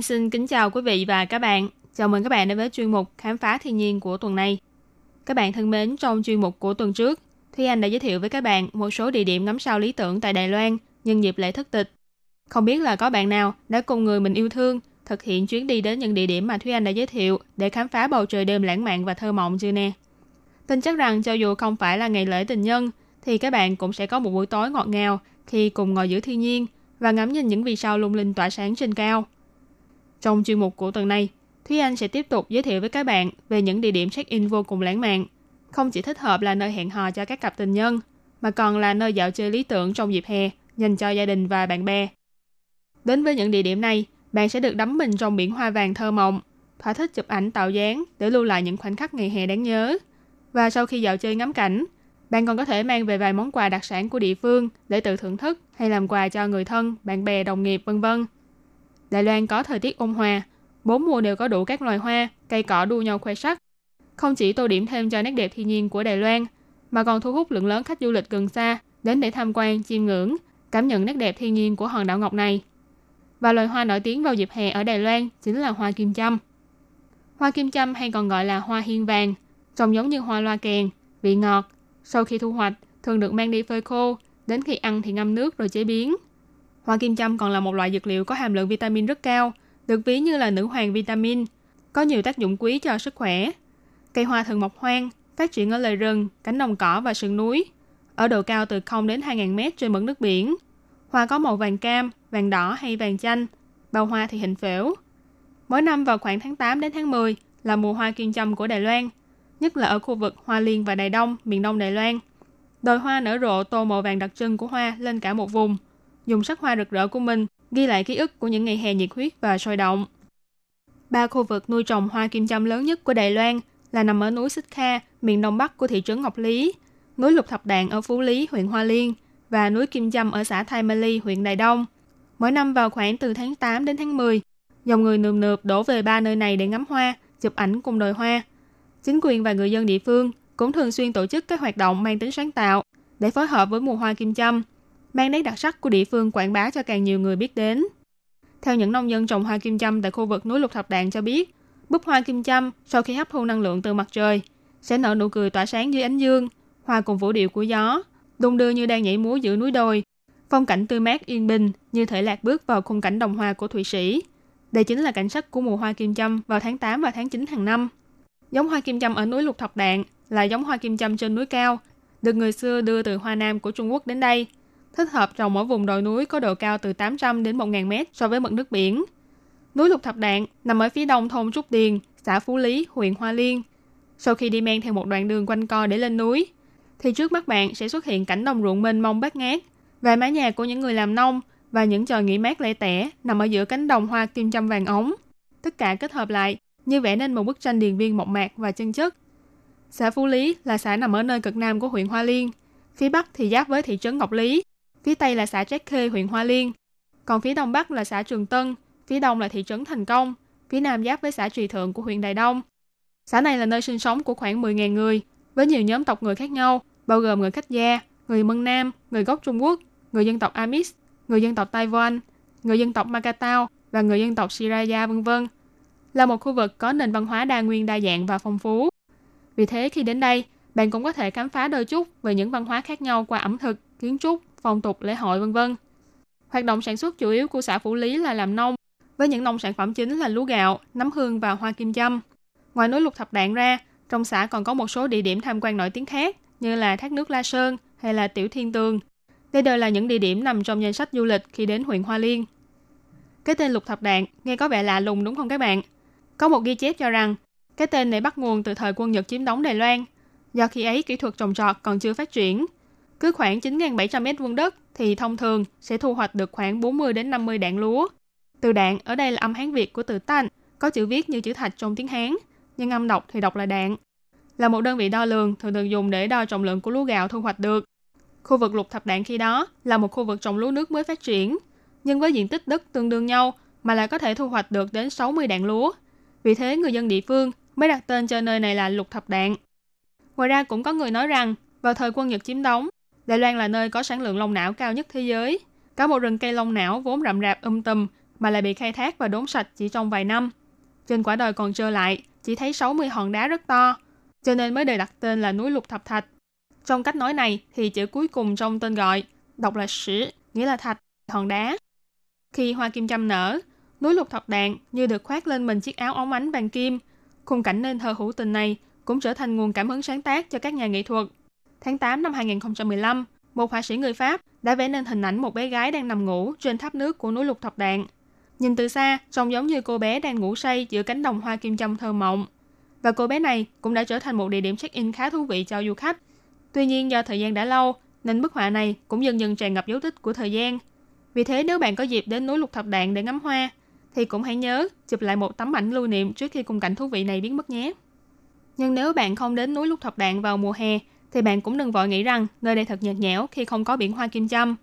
Anh xin kính chào quý vị và các bạn. Chào mừng các bạn đến với chuyên mục Khám phá thiên nhiên của tuần này. Các bạn thân mến, trong chuyên mục của tuần trước, Thúy Anh đã giới thiệu với các bạn một số địa điểm ngắm sao lý tưởng tại Đài Loan nhân dịp lễ thất tịch. Không biết là có bạn nào đã cùng người mình yêu thương thực hiện chuyến đi đến những địa điểm mà Thúy Anh đã giới thiệu để khám phá bầu trời đêm lãng mạn và thơ mộng chưa nè? Tin chắc rằng cho dù không phải là ngày lễ tình nhân, thì các bạn cũng sẽ có một buổi tối ngọt ngào khi cùng ngồi giữa thiên nhiên và ngắm nhìn những vì sao lung linh tỏa sáng trên cao. Trong chuyên mục của tuần này, Thúy Anh sẽ tiếp tục giới thiệu với các bạn về những địa điểm check-in vô cùng lãng mạn. Không chỉ thích hợp là nơi hẹn hò cho các cặp tình nhân, mà còn là nơi dạo chơi lý tưởng trong dịp hè dành cho gia đình và bạn bè. Đến với những địa điểm này, bạn sẽ được đắm mình trong biển hoa vàng thơ mộng, thỏa thích chụp ảnh tạo dáng để lưu lại những khoảnh khắc ngày hè đáng nhớ. Và sau khi dạo chơi ngắm cảnh, bạn còn có thể mang về vài món quà đặc sản của địa phương để tự thưởng thức hay làm quà cho người thân, bạn bè, đồng nghiệp, vân vân. Đài Loan có thời tiết ôn hòa, bốn mùa đều có đủ các loài hoa, cây cỏ đua nhau khoe sắc. Không chỉ tô điểm thêm cho nét đẹp thiên nhiên của Đài Loan, mà còn thu hút lượng lớn khách du lịch gần xa đến để tham quan, chiêm ngưỡng, cảm nhận nét đẹp thiên nhiên của hòn đảo ngọc này. Và loài hoa nổi tiếng vào dịp hè ở Đài Loan chính là hoa kim châm. Hoa kim châm hay còn gọi là hoa hiên vàng, trông giống như hoa loa kèn, vị ngọt. Sau khi thu hoạch, thường được mang đi phơi khô, đến khi ăn thì ngâm nước rồi chế biến. Hoa kim châm còn là một loại dược liệu có hàm lượng vitamin rất cao, được ví như là nữ hoàng vitamin, có nhiều tác dụng quý cho sức khỏe. Cây hoa thường mọc hoang, phát triển ở lề rừng, cánh đồng cỏ và sườn núi, ở độ cao từ 0 đến 2.000 mét trên mực nước biển. Hoa có màu vàng cam, vàng đỏ hay vàng chanh, bao hoa thì hình phễu. Mỗi năm vào khoảng tháng 8 đến tháng 10 là mùa hoa kim châm của Đài Loan, nhất là ở khu vực Hoa Liên và Đài Đông, miền đông Đài Loan. Đồi hoa nở rộ tô màu vàng đặc trưng của hoa lên cả một vùng, dùng sắc hoa rực rỡ của mình ghi lại ký ức của những ngày hè nhiệt huyết và sôi động. Ba khu vực nuôi trồng hoa kim châm lớn nhất của Đài Loan là nằm ở núi Xích Kha, miền đông bắc của thị trấn Ngọc Lý, núi Lục Thập Đạn ở Phú Lý, huyện Hoa Liên và núi Kim Châm ở xã Thai Mê Ly, huyện Đài Đông. Mỗi năm vào khoảng từ tháng 8 đến tháng 10, dòng người nườm nượp đổ về ba nơi này để ngắm hoa, chụp ảnh cùng đồi hoa. Chính quyền và người dân địa phương cũng thường xuyên tổ chức các hoạt động mang tính sáng tạo để phối hợp với mùa hoa kim châm, mang nét đặc sắc của địa phương quảng bá cho càng nhiều người biết đến. Theo những nông dân trồng hoa kim châm tại khu vực núi Lục Thập Đạn cho biết, búp hoa kim châm sau khi hấp thu năng lượng từ mặt trời sẽ nở nụ cười tỏa sáng dưới ánh dương, hòa cùng vũ điệu của gió, đung đưa như đang nhảy múa giữa núi đồi. Phong cảnh tươi mát yên bình như thể lạc bước vào khung cảnh đồng hoa của Thụy Sĩ. Đây chính là cảnh sắc của mùa hoa kim châm vào tháng 8 và tháng 9 hàng năm. Giống hoa kim châm ở núi Lục Thập Đạn là giống hoa kim châm trên núi cao, được người xưa đưa từ Hoa Nam của Trung Quốc đến đây. Thích hợp trồng ở vùng đồi núi có độ cao từ 800 đến 1.000 mét so với mực nước biển. Núi Lục Thập Đạn nằm ở phía đông thôn Trúc Điền, xã Phú Lý, huyện Hoa Liên. Sau khi đi men theo một đoạn đường quanh co để lên núi, thì trước mắt bạn sẽ xuất hiện cảnh đồng ruộng mênh mông bát ngát, vài mái nhà của những người làm nông và những tròi nghỉ mát lẻ tẻ nằm ở giữa cánh đồng hoa kim châm vàng ống. Tất cả kết hợp lại như vẽ nên một bức tranh điền viên mộc mạc và chân chất. Xã Phú Lý là xã nằm ở nơi cực nam của huyện Hoa Liên, phía bắc thì giáp với thị trấn Ngọc Lý, phía tây là xã Trác Khê huyện Hoa Liên, còn phía đông bắc là xã Trường Tân, phía đông là thị trấn Thành Công, phía nam giáp với xã Trì Thượng của huyện Đài Đông. Xã này là nơi sinh sống của khoảng 10.000 người, với nhiều nhóm tộc người khác nhau, bao gồm người khách gia, người Mân Nam, người gốc Trung Quốc, người dân tộc Amis, người dân tộc Taiwan, người dân tộc Macatao và người dân tộc Siraya vân vân. Là một khu vực có nền văn hóa đa nguyên đa dạng và phong phú. Vì thế khi đến đây, bạn cũng có thể khám phá đôi chút về những văn hóa khác nhau qua ẩm thực, kiến trúc, phong tục, lễ hội vân vân. Hoạt động sản xuất chủ yếu của xã Phủ Lý là làm nông, với những nông sản phẩm chính là lúa gạo, nấm hương và hoa kim châm. Ngoài núi Lục Thập Đạn ra, trong xã còn có một số địa điểm tham quan nổi tiếng khác như là thác nước La Sơn hay là Tiểu Thiên Tường. Đây đều là những địa điểm nằm trong danh sách du lịch khi đến huyện Hoa Liên. Cái tên Lục Thập Đạn nghe có vẻ lạ lùng đúng không các bạn? Có một ghi chép cho rằng cái tên này bắt nguồn từ thời quân Nhật chiếm đóng Đài Loan. Do khi ấy kỹ thuật trồng trọt còn chưa phát triển, cứ khoảng 9.700 mét vuông đất thì thông thường sẽ thu hoạch được khoảng 40 đến 50 đạn lúa. Từ đạn ở đây là âm Hán Việt của từ tanh, có chữ viết như chữ thạch trong tiếng Hán, nhưng âm đọc thì đọc là đạn. Là một đơn vị đo lường thường thường dùng để đo trọng lượng của lúa gạo thu hoạch được. Khu vực lục thập đạn khi đó là một khu vực trồng lúa nước mới phát triển, nhưng với diện tích đất tương đương nhau mà lại có thể thu hoạch được đến 60 đạn lúa. Vì thế người dân địa phương mới đặt tên cho nơi này là lục thập đạn. Ngoài ra cũng có người nói rằng vào thời quân Nhật chiếm đóng, Đài Loan là nơi có sản lượng long não cao nhất thế giới. Có một rừng cây long não vốn rậm rạp um tùm mà lại bị khai thác và đốn sạch chỉ trong vài năm. Trên quả đồi còn trơ lại, chỉ thấy 60 hòn đá rất to, cho nên mới được đặt tên là núi lục thập thạch. Trong cách nói này thì chữ cuối cùng trong tên gọi đọc là sử, nghĩa là thạch, hòn đá. Khi hoa kim châm nở, núi lục thập đạn như được khoác lên mình chiếc áo óng ánh vàng kim. Khung cảnh nên thơ hữu tình này cũng trở thành nguồn cảm hứng sáng tác cho các nhà nghệ thuật. Tháng 8 năm 2015, một họa sĩ người Pháp đã vẽ nên hình ảnh một bé gái đang nằm ngủ trên tháp nước của núi lục thập đạn. Nhìn từ xa, trông giống như cô bé đang ngủ say giữa cánh đồng hoa kim châm thơ mộng. Và cô bé này cũng đã trở thành một địa điểm check-in khá thú vị cho du khách. Tuy nhiên do thời gian đã lâu, nên bức họa này cũng dần dần tràn ngập dấu tích của thời gian. Vì thế nếu bạn có dịp đến núi lục thập đạn để ngắm hoa, thì cũng hãy nhớ chụp lại một tấm ảnh lưu niệm trước khi khung cảnh thú vị này biến mất nhé. Nhưng nếu bạn không đến núi lục thập đạn vào mùa hè, thì bạn cũng đừng vội nghĩ rằng nơi đây thật nhạt nhẽo khi không có biển hoa kim châm.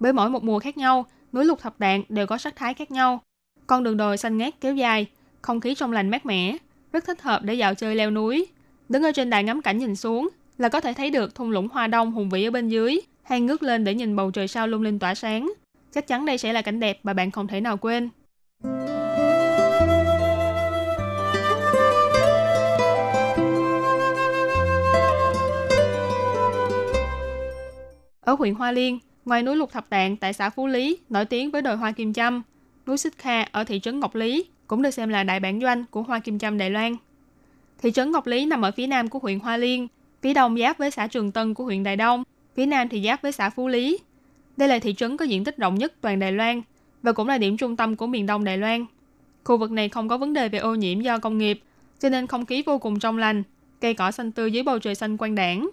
Bởi mỗi một mùa khác nhau, núi lục thập đạn đều có sắc thái khác nhau. Con đường đồi xanh ngát kéo dài, không khí trong lành mát mẻ, rất thích hợp để dạo chơi leo núi. Đứng ở trên đài ngắm cảnh nhìn xuống là có thể thấy được thung lũng hoa đông hùng vĩ ở bên dưới, hay ngước lên để nhìn bầu trời sao lung linh tỏa sáng. Chắc chắn đây sẽ là cảnh đẹp mà bạn không thể nào quên. Ở huyện Hoa Liên, ngoài núi Lục Thập Tạng tại xã Phú Lý nổi tiếng với đồi hoa kim châm, núi Xích Kha ở thị trấn Ngọc Lý cũng được xem là đại bản doanh của hoa kim châm Đài Loan. Thị trấn Ngọc Lý nằm ở phía nam của huyện Hoa Liên, phía đông giáp với xã Trường Tân của huyện Đài Đông, phía nam thì giáp với xã Phú Lý. Đây là thị trấn có diện tích rộng nhất toàn Đài Loan và cũng là điểm trung tâm của miền đông Đài Loan. Khu vực này không có vấn đề về ô nhiễm do công nghiệp, cho nên không khí vô cùng trong lành, cây cỏ xanh tươi dưới bầu trời xanh quang đảng.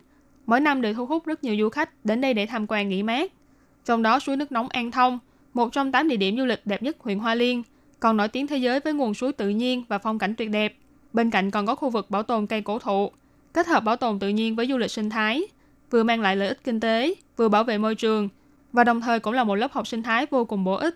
Mỗi năm đều thu hút rất nhiều du khách đến đây để tham quan nghỉ mát. Trong đó suối nước nóng An Thông, một trong 8 địa điểm du lịch đẹp nhất huyện Hoa Liên, còn nổi tiếng thế giới với nguồn suối tự nhiên và phong cảnh tuyệt đẹp. Bên cạnh còn có khu vực bảo tồn cây cổ thụ, kết hợp bảo tồn tự nhiên với du lịch sinh thái, vừa mang lại lợi ích kinh tế, vừa bảo vệ môi trường, và đồng thời cũng là một lớp học sinh thái vô cùng bổ ích.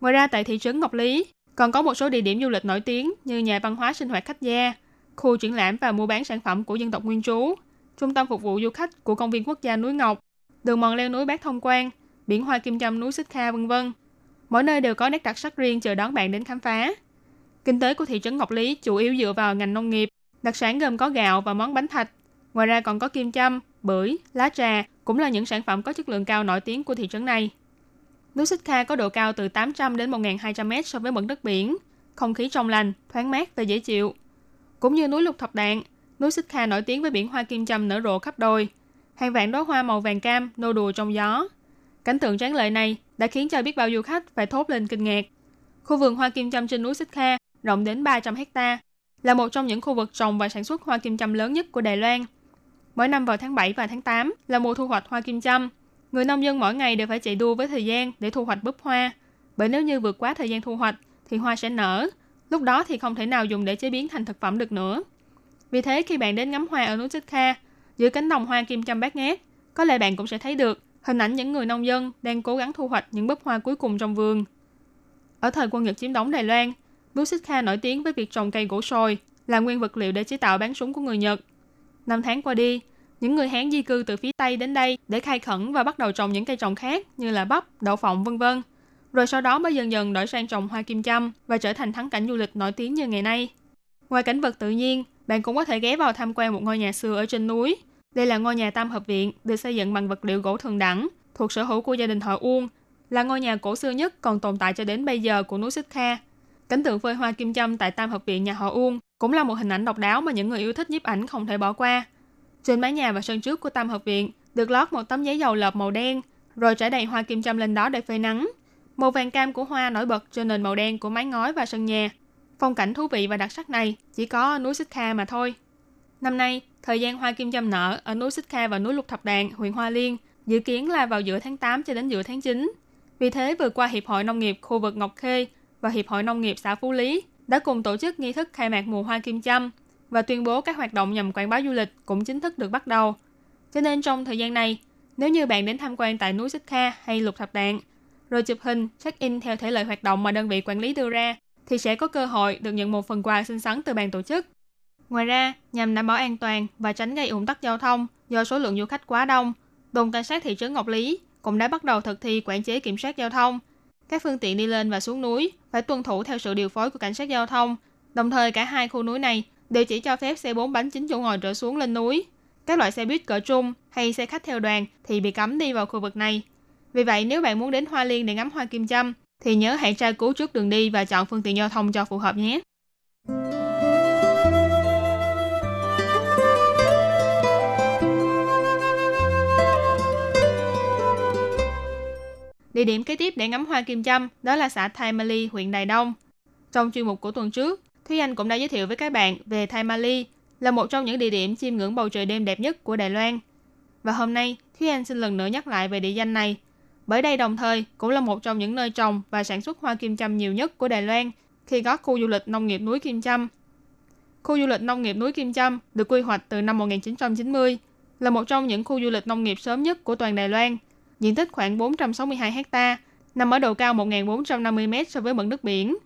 Ngoài ra tại thị trấn Ngọc Lý, còn có một số địa điểm du lịch nổi tiếng như nhà văn hóa sinh hoạt khách gia, khu triển lãm và mua bán sản phẩm của dân tộc nguyên trú, trung tâm phục vụ du khách của công viên quốc gia núi Ngọc, đường mòn leo núi Bát Thông Quan, biển hoa kim châm núi Xích Kha vân vân. Mỗi nơi đều có nét đặc sắc riêng chờ đón bạn đến khám phá. Kinh tế của thị trấn Ngọc Lý chủ yếu dựa vào ngành nông nghiệp, đặc sản gồm có gạo và món bánh thạch. Ngoài ra còn có kim châm, bưởi, lá trà cũng là những sản phẩm có chất lượng cao nổi tiếng của thị trấn này. Núi Xích Kha có độ cao từ 800 đến 1.200 mét so với mực nước biển, không khí trong lành, thoáng mát và dễ chịu. Cũng như núi Lục Thập Đạn, núi Xích Kha nổi tiếng với biển hoa kim châm nở rộ khắp đôi, Hàng vạn đóa hoa màu vàng cam nô đùa trong gió. Cảnh tượng tráng lệ này đã khiến cho biết bao du khách phải thốt lên kinh ngạc. Khu vườn hoa kim châm trên núi Xích Kha rộng đến 300 hecta, là một trong những khu vực trồng và sản xuất hoa kim châm lớn nhất của Đài Loan. Mỗi năm vào tháng 7 và tháng 8 là mùa thu hoạch hoa kim châm. Người nông dân mỗi ngày đều phải chạy đua với thời gian để thu hoạch búp hoa. Bởi nếu như vượt quá thời gian thu hoạch thì hoa sẽ nở. Lúc đó thì không thể nào dùng để chế biến thành thực phẩm được nữa. Vì thế khi bạn đến ngắm hoa ở núi Xích Kha, giữa cánh đồng hoa kim châm bát ngát, có lẽ bạn cũng sẽ thấy được hình ảnh những người nông dân đang cố gắng thu hoạch những búp hoa cuối cùng trong vườn. Ở thời quân Nhật chiếm đóng Đài Loan, núi Xích Kha nổi tiếng với việc trồng cây gỗ sồi, là nguyên vật liệu để chế tạo bắn súng của người Nhật. Năm tháng qua đi, những người Hán di cư từ phía Tây đến đây để khai khẩn và bắt đầu trồng những cây trồng khác như là bắp, đậu phộng vân vân. Rồi sau đó mới dần dần đổi sang trồng hoa kim châm và trở thành thắng cảnh du lịch nổi tiếng như ngày nay. Ngoài cảnh vật tự nhiên, bạn cũng có thể ghé vào tham quan một ngôi nhà xưa ở trên núi. Đây là ngôi nhà tam hợp viện được xây dựng bằng vật liệu gỗ thường đẳng, thuộc sở hữu của gia đình họ Uông, là ngôi nhà cổ xưa nhất còn tồn tại cho đến bây giờ của núi Xích Kha. Cảnh tượng phơi hoa kim châm tại tam hợp viện nhà họ Uông cũng là một hình ảnh độc đáo mà những người yêu thích nhiếp ảnh không thể bỏ qua. Trên mái nhà và sân trước của tam hợp viện được lót một tấm giấy dầu lợp màu đen, rồi trải đầy hoa kim châm lên đó để phơi nắng. Màu vàng cam của hoa nổi bật trên nền màu đen của mái ngói và sân nhà. Phong cảnh thú vị và đặc sắc này chỉ có ở núi Xích Kha mà thôi. Năm nay, thời gian hoa kim châm nở ở núi Xích Kha và núi Lục Thập Đàn, huyện Hoa Liên dự kiến là vào giữa tháng 8 cho đến giữa tháng 9. Vì thế, vừa qua Hiệp hội Nông nghiệp khu vực Ngọc Khê và Hiệp hội Nông nghiệp xã Phú Lý đã cùng tổ chức nghi thức khai mạc mùa hoa kim châm và tuyên bố các hoạt động nhằm quảng bá du lịch cũng chính thức được bắt đầu. Cho nên trong thời gian này, nếu như bạn đến tham quan tại núi Xích Kha hay Lục Thập Đạn, rồi chụp hình, check-in theo thể lệ hoạt động mà đơn vị quản lý đưa ra, thì sẽ có cơ hội được nhận một phần quà xinh xắn từ ban tổ chức. Ngoài ra, nhằm đảm bảo an toàn và tránh gây ủng tắc giao thông do số lượng du khách quá đông, đồn cảnh sát thị trấn Ngọc Lý cũng đã bắt đầu thực thi quản chế kiểm soát giao thông. Các phương tiện đi lên và xuống núi phải tuân thủ theo sự điều phối của cảnh sát giao thông. Đồng thời cả hai khu núi này đều chỉ cho phép xe 4 bánh 9 chỗ ngồi trở xuống lên núi. Các loại xe buýt cỡ trung hay xe khách theo đoàn thì bị cấm đi vào khu vực này. Vì vậy, nếu bạn muốn đến Hoa Liên để ngắm hoa kim châm, thì nhớ hãy tra cứu trước đường đi và chọn phương tiện giao thông cho phù hợp nhé. Địa điểm kế tiếp để ngắm hoa kim châm đó là xã Thai Mali, huyện Đài Đông. Trong chuyên mục của tuần trước, Thúy Anh cũng đã giới thiệu với các bạn về Thai Mali là một trong những địa điểm chiêm ngưỡng bầu trời đêm đẹp nhất của Đài Loan. Và hôm nay, Thúy Anh xin lần nữa nhắc lại về địa danh này, bởi đây đồng thời cũng là một trong những nơi trồng và sản xuất hoa kim châm nhiều nhất của Đài Loan khi có khu du lịch nông nghiệp núi Kim Châm. Khu du lịch nông nghiệp núi Kim Châm được quy hoạch từ năm 1990, là một trong những khu du lịch nông nghiệp sớm nhất của toàn Đài Loan, diện tích khoảng 462 ha, nằm ở độ cao 1.450 m so với mực nước biển.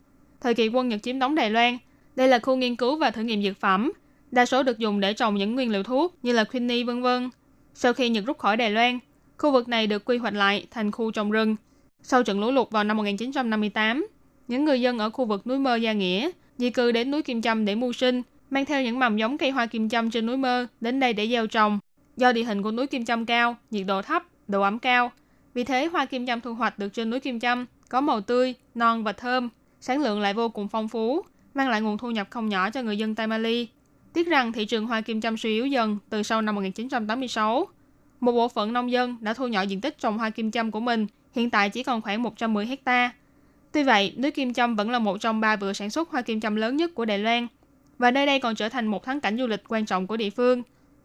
Thời kỳ quân Nhật chiếm đóng Đài Loan, đây là khu nghiên cứu và thử nghiệm dược phẩm, đa số được dùng để trồng những nguyên liệu thuốc như là quinine vân vân. Sau khi Nhật rút khỏi Đài Loan, khu vực này được quy hoạch lại thành khu trồng rừng. Sau trận lũ lụt vào năm 1958, những người dân ở khu vực núi Mơ Gia Nghĩa di cư đến núi Kim Châm để mưu sinh, mang theo những mầm giống cây hoa kim châm trên núi Mơ đến đây để gieo trồng. Do địa hình của núi Kim Châm cao, nhiệt độ thấp, độ ẩm cao, vì thế hoa kim châm thu hoạch được trên núi Kim Châm có màu tươi, non và thơm, sản lượng lại vô cùng phong phú, mang lại nguồn thu nhập không nhỏ cho người dân Tamale. Tiếc rằng thị trường hoa kim châm suy yếu dần từ sau năm 1986. Một bộ phận nông dân đã thu nhỏ diện tích trồng hoa kim châm của mình, hiện tại chỉ còn khoảng 110 hecta. Tuy vậy, núi Kim Châm vẫn là một trong ba vựa sản xuất hoa kim châm lớn nhất của Đài Loan, và nơi đây còn trở thành một thắng cảnh du lịch quan trọng của địa phương.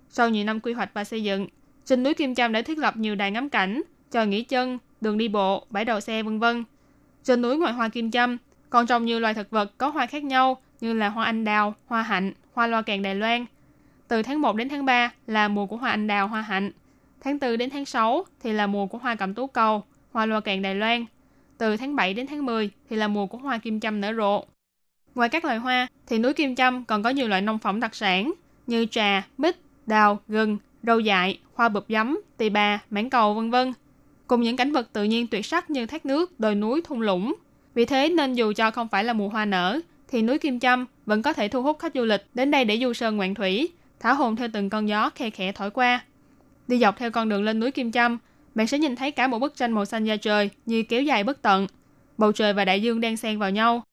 Sau nhiều năm quy hoạch và xây dựng, trên núi Kim Châm đã thiết lập nhiều đài ngắm cảnh, tròi nghỉ chân, đường đi bộ, bãi đậu xe vân vân. Trên núi ngoài hoa Kim Châm, còn trồng nhiều loài thực vật có hoa khác nhau như là hoa anh đào, hoa hạnh, hoa loa kèn Đài Loan. Từ tháng 1 đến tháng 3 là mùa của hoa anh đào, hoa hạnh. Tháng 4 đến tháng 6 thì là mùa của hoa cẩm tú cầu, hoa loa kèn Đài Loan. Từ tháng 7 đến tháng 10 thì là mùa của hoa kim châm nở rộ. Ngoài các loài hoa, thì núi Kim Châm còn có nhiều loại nông phẩm đặc sản như trà, mít, đào, gừng, rau dại, hoa bụp giấm, tỳ bà, mãng cầu vân vân. Cùng những cảnh vật tự nhiên tuyệt sắc như thác nước, đồi núi, thung lũng. Vì thế nên dù cho không phải là mùa hoa nở, thì núi Kim Châm vẫn có thể thu hút khách du lịch đến đây để du sơn ngoạn thủy, thả hồn theo từng con gió khe khẽ thổi qua. Đi dọc theo con đường lên núi Kim Châm, bạn sẽ nhìn thấy cả một bức tranh màu xanh da trời như kéo dài bất tận. Bầu trời và đại dương đang xen vào nhau.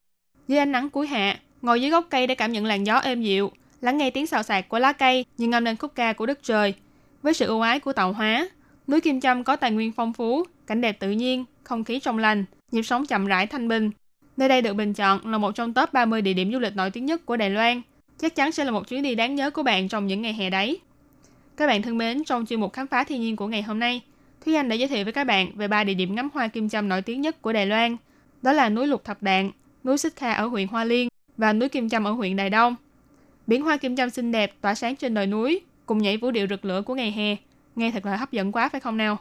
Dưới ánh nắng cuối hạ, ngồi dưới gốc cây để cảm nhận làn gió êm dịu, lắng nghe tiếng xào xạc của lá cây như ngâm lên khúc ca của đất trời. Với sự ưu ái của tạo hóa, núi Kim Châm có tài nguyên phong phú, cảnh đẹp tự nhiên, không khí trong lành, nhịp sống chậm rãi thanh bình. Nơi đây được bình chọn là một trong top 30 địa điểm du lịch nổi tiếng nhất của Đài Loan. Chắc chắn sẽ là một chuyến đi đáng nhớ của bạn trong những ngày hè đấy. Các bạn thân mến, trong chuyên mục khám phá thiên nhiên của ngày hôm nay, Thúy Anh đã giới thiệu với các bạn về ba địa điểm ngắm hoa kim châm nổi tiếng nhất của Đài Loan. Đó là núi Lục Thập Đạn, núi Xích Kha ở huyện Hoa Liên và núi Kim Châm ở huyện Đài Đông. Biển hoa kim châm xinh đẹp tỏa sáng trên đồi núi, cùng nhảy vũ điệu rực lửa của ngày hè. Nghe thật là hấp dẫn quá phải không nào?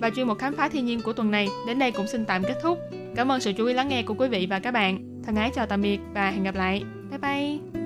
Và chuyên mục khám phá thiên nhiên của tuần này đến đây cũng xin tạm kết thúc. Cảm ơn sự chú ý lắng nghe của quý vị và các bạn. Thân ái chào tạm biệt và hẹn gặp lại. Bye bye!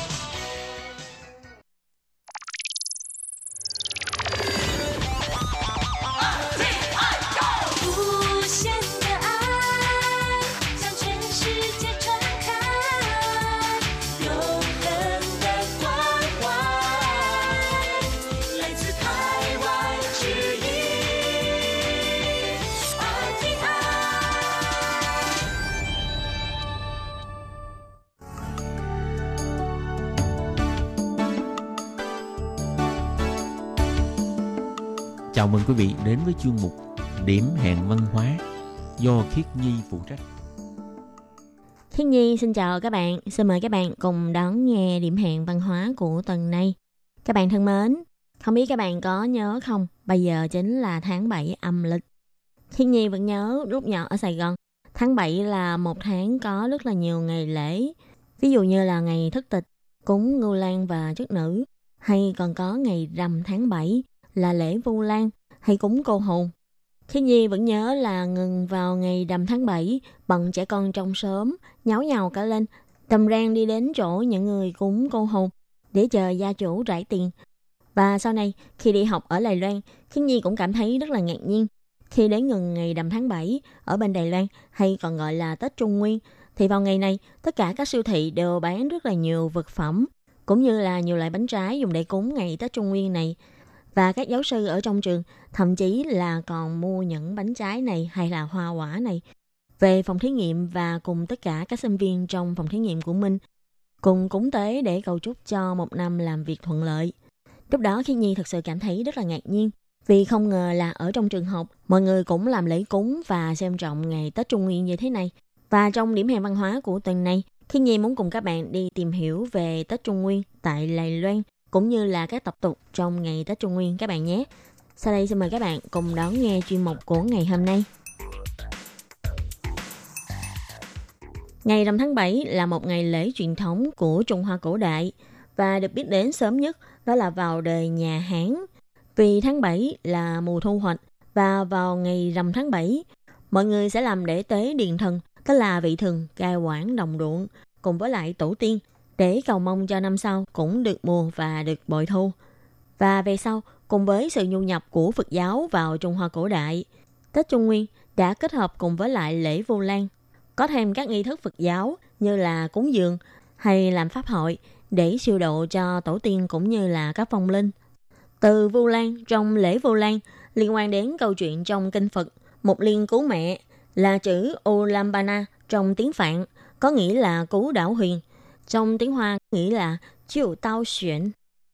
Đến với chuyên mục Điểm hẹn văn hóa do Khiết Nhi phụ trách. Khiết Nhi xin chào các bạn, xin mời các bạn cùng đón nghe điểm hẹn văn hóa của tuần này. Các bạn thân mến, không biết các bạn có nhớ không, bây giờ chính là tháng 7 âm lịch. Khiết Nhi vẫn nhớ lúc nhỏ ở Sài Gòn, tháng 7 là một tháng có rất là nhiều ngày lễ. Ví dụ như là ngày thất tịch, cúng ngưu lan và chức nữ, hay còn có ngày rằm tháng 7 là lễ vu lan hay cúng cô hồn. Khi Nhi vẫn nhớ là ngừng vào ngày đầm tháng 7, bọn trẻ con trong sớm, nháo nhào cả lên, tầm rang đi đến chỗ những người cúng cô hồn để chờ gia chủ rải tiền. Và sau này, khi đi học ở Đài Loan, Thiên Nhi cũng cảm thấy rất là ngạc nhiên. Khi đến ngừng ngày đầm tháng 7 ở bên Đài Loan hay còn gọi là Tết Trung Nguyên, thì vào ngày này, tất cả các siêu thị đều bán rất là nhiều vật phẩm, cũng như là nhiều loại bánh trái dùng để cúng ngày Tết Trung Nguyên này. Và các giáo sư ở trong trường thậm chí là còn mua những bánh trái này hay là hoa quả này về phòng thí nghiệm và cùng tất cả các sinh viên trong phòng thí nghiệm của mình cùng cúng tế để cầu chúc cho một năm làm việc thuận lợi. Lúc đó khi Nhi thật sự cảm thấy rất là ngạc nhiên vì không ngờ là ở trong trường học mọi người cũng làm lễ cúng và xem trọng ngày Tết Trung Nguyên như thế này. Và trong điểm hẹn văn hóa của tuần này, khi Nhi muốn cùng các bạn đi tìm hiểu về Tết Trung Nguyên tại Lài Loan cũng như là các tập tục trong ngày Tết Trung Nguyên các bạn nhé. Sau đây xin mời các bạn cùng đón nghe chuyên mục của ngày hôm nay. Ngày rằm tháng 7 là một ngày lễ truyền thống của Trung Hoa cổ đại và được biết đến sớm nhất đó là vào đời nhà Hán. Vì tháng 7 là mùa thu hoạch và vào ngày rằm tháng 7, mọi người sẽ làm để tế điền thần, tức là vị thần cai quản đồng ruộng cùng với lại tổ tiên để cầu mong cho năm sau cũng được mùa và được bội thu. Và về sau, cùng với sự nhu nhập của Phật giáo vào Trung Hoa cổ đại, Tết Trung Nguyên đã kết hợp cùng với lại lễ Vu Lan, có thêm các nghi thức Phật giáo như là cúng dường hay làm pháp hội để siêu độ cho tổ tiên cũng như là các phong linh. Từ Vu Lan trong lễ Vu Lan liên quan đến câu chuyện trong kinh Phật một liên cứu mẹ là chữ Olambana trong tiếng Phạn có nghĩa là cứu đảo huyền. Trong tiếng Hoa nghĩa là chiều tao xuyển.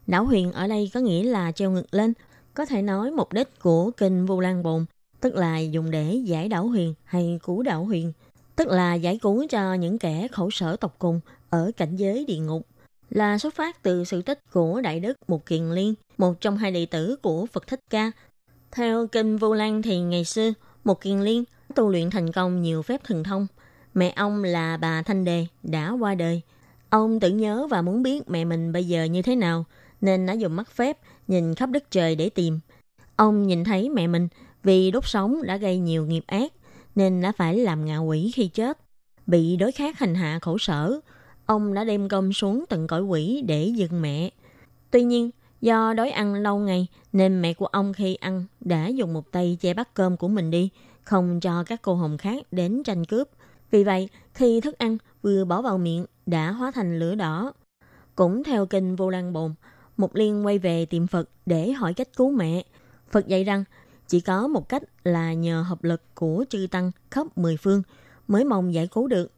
Đảo huyền ở đây có nghĩa là treo ngược lên. Có thể nói mục đích của kinh Vu Lan Bồn tức là dùng để giải đảo huyền hay cứu đảo huyền, tức là giải cứu cho những kẻ khổ sở tộc cùng ở cảnh giới địa ngục là xuất phát từ sự tích của Đại Đức Một Kiền Liên, một trong hai đệ tử của Phật Thích Ca. Theo kinh Vu Lan thì ngày xưa, Một Kiền Liên tu luyện thành công nhiều phép thần thông. Mẹ ông là bà Thanh Đề đã qua đời. Ông tự nhớ và muốn biết mẹ mình bây giờ như thế nào, nên đã dùng mắt phép nhìn khắp đất trời để tìm. Ông nhìn thấy mẹ mình vì đốt sống đã gây nhiều nghiệp ác, nên đã phải làm ngạ quỷ khi chết. Bị đối khác hành hạ khổ sở, ông đã đem cơm xuống tận cõi quỷ để dừng mẹ. Tuy nhiên, do đói ăn lâu ngày nên mẹ của ông khi ăn đã dùng một tay che bát cơm của mình đi, không cho các cô hồng khác đến tranh cướp. Vì vậy, khi thức ăn vừa bỏ vào miệng đã hóa thành lửa đỏ. Cũng theo kinh Vô Lan Bồn, Mục Liên quay về tìm Phật để hỏi cách cứu mẹ. Phật dạy rằng chỉ có một cách là nhờ hợp lực của chư tăng khắp mười phương mới mong giải cứu được.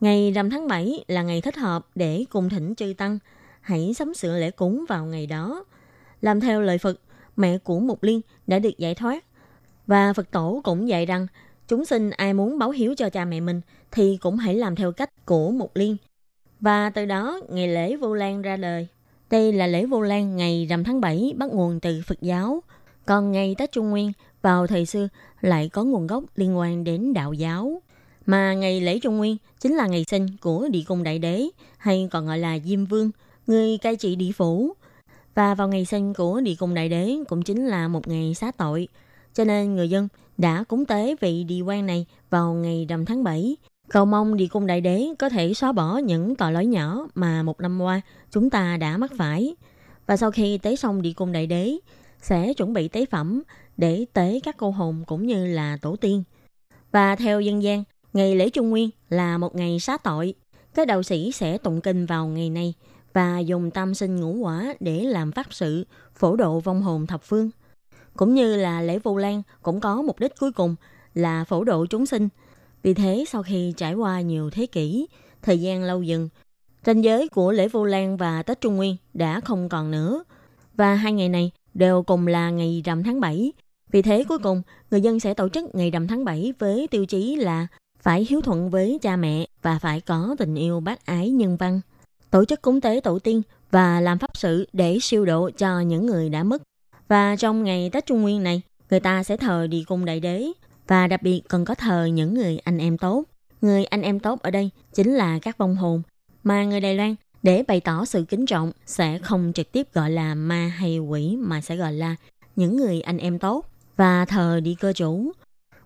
Ngày rằm tháng 7 là ngày thích hợp để cùng thỉnh chư tăng, hãy sắm sửa lễ cúng vào ngày đó. Làm theo lời Phật, mẹ của Mục Liên đã được giải thoát. Và Phật tổ cũng dạy rằng, chúng sinh ai muốn báo hiếu cho cha mẹ mình thì cũng hãy làm theo cách của Mục Liên. Và từ đó, ngày lễ Vu Lan ra đời. Đây là lễ Vu Lan ngày rằm tháng 7 bắt nguồn từ Phật giáo. Còn ngày Tết Trung Nguyên vào thời xưa lại có nguồn gốc liên quan đến đạo giáo. Mà ngày lễ Trung Nguyên chính là ngày sinh của địa cung đại đế hay còn gọi là Diêm Vương, người cai trị địa phủ. Và vào ngày sinh của địa cung đại đế cũng chính là một ngày xá tội. Cho nên người dân đã cúng tế vị địa quan này vào ngày rằm tháng 7. Cầu mong địa cung đại đế có thể xóa bỏ những tội lỗi nhỏ mà một năm qua chúng ta đã mắc phải. Và sau khi tế xong địa cung đại đế, sẽ chuẩn bị tế phẩm để tế các cô hồn cũng như là tổ tiên. Và theo dân gian, ngày lễ Trung Nguyên là một ngày xá tội. Các đạo sĩ sẽ tụng kinh vào ngày này và dùng tam sinh ngũ quả để làm pháp sự, phổ độ vong hồn thập phương. Cũng như là lễ Vu Lan cũng có mục đích cuối cùng là phổ độ chúng sinh. Vì thế sau khi trải qua nhiều thế kỷ, thời gian lâu dần, ranh giới của lễ Vu Lan và Tết Trung Nguyên đã không còn nữa. Và hai ngày này đều cùng là ngày rằm tháng 7 Vì thế cuối cùng, người dân sẽ tổ chức ngày rằm tháng 7 với tiêu chí là phải hiếu thuận với cha mẹ và phải có tình yêu bác ái nhân văn. Tổ chức cúng tế tổ tiên và làm pháp sự để siêu độ cho những người đã mất. Và trong ngày Tết Trung Nguyên này, người ta sẽ thờ đi cung đại đế và đặc biệt còn có thờ những người anh em tốt. Người anh em tốt ở đây chính là các vong hồn mà người Đài Loan để bày tỏ sự kính trọng sẽ không trực tiếp gọi là ma hay quỷ mà sẽ gọi là những người anh em tốt và thờ đi cơ chủ.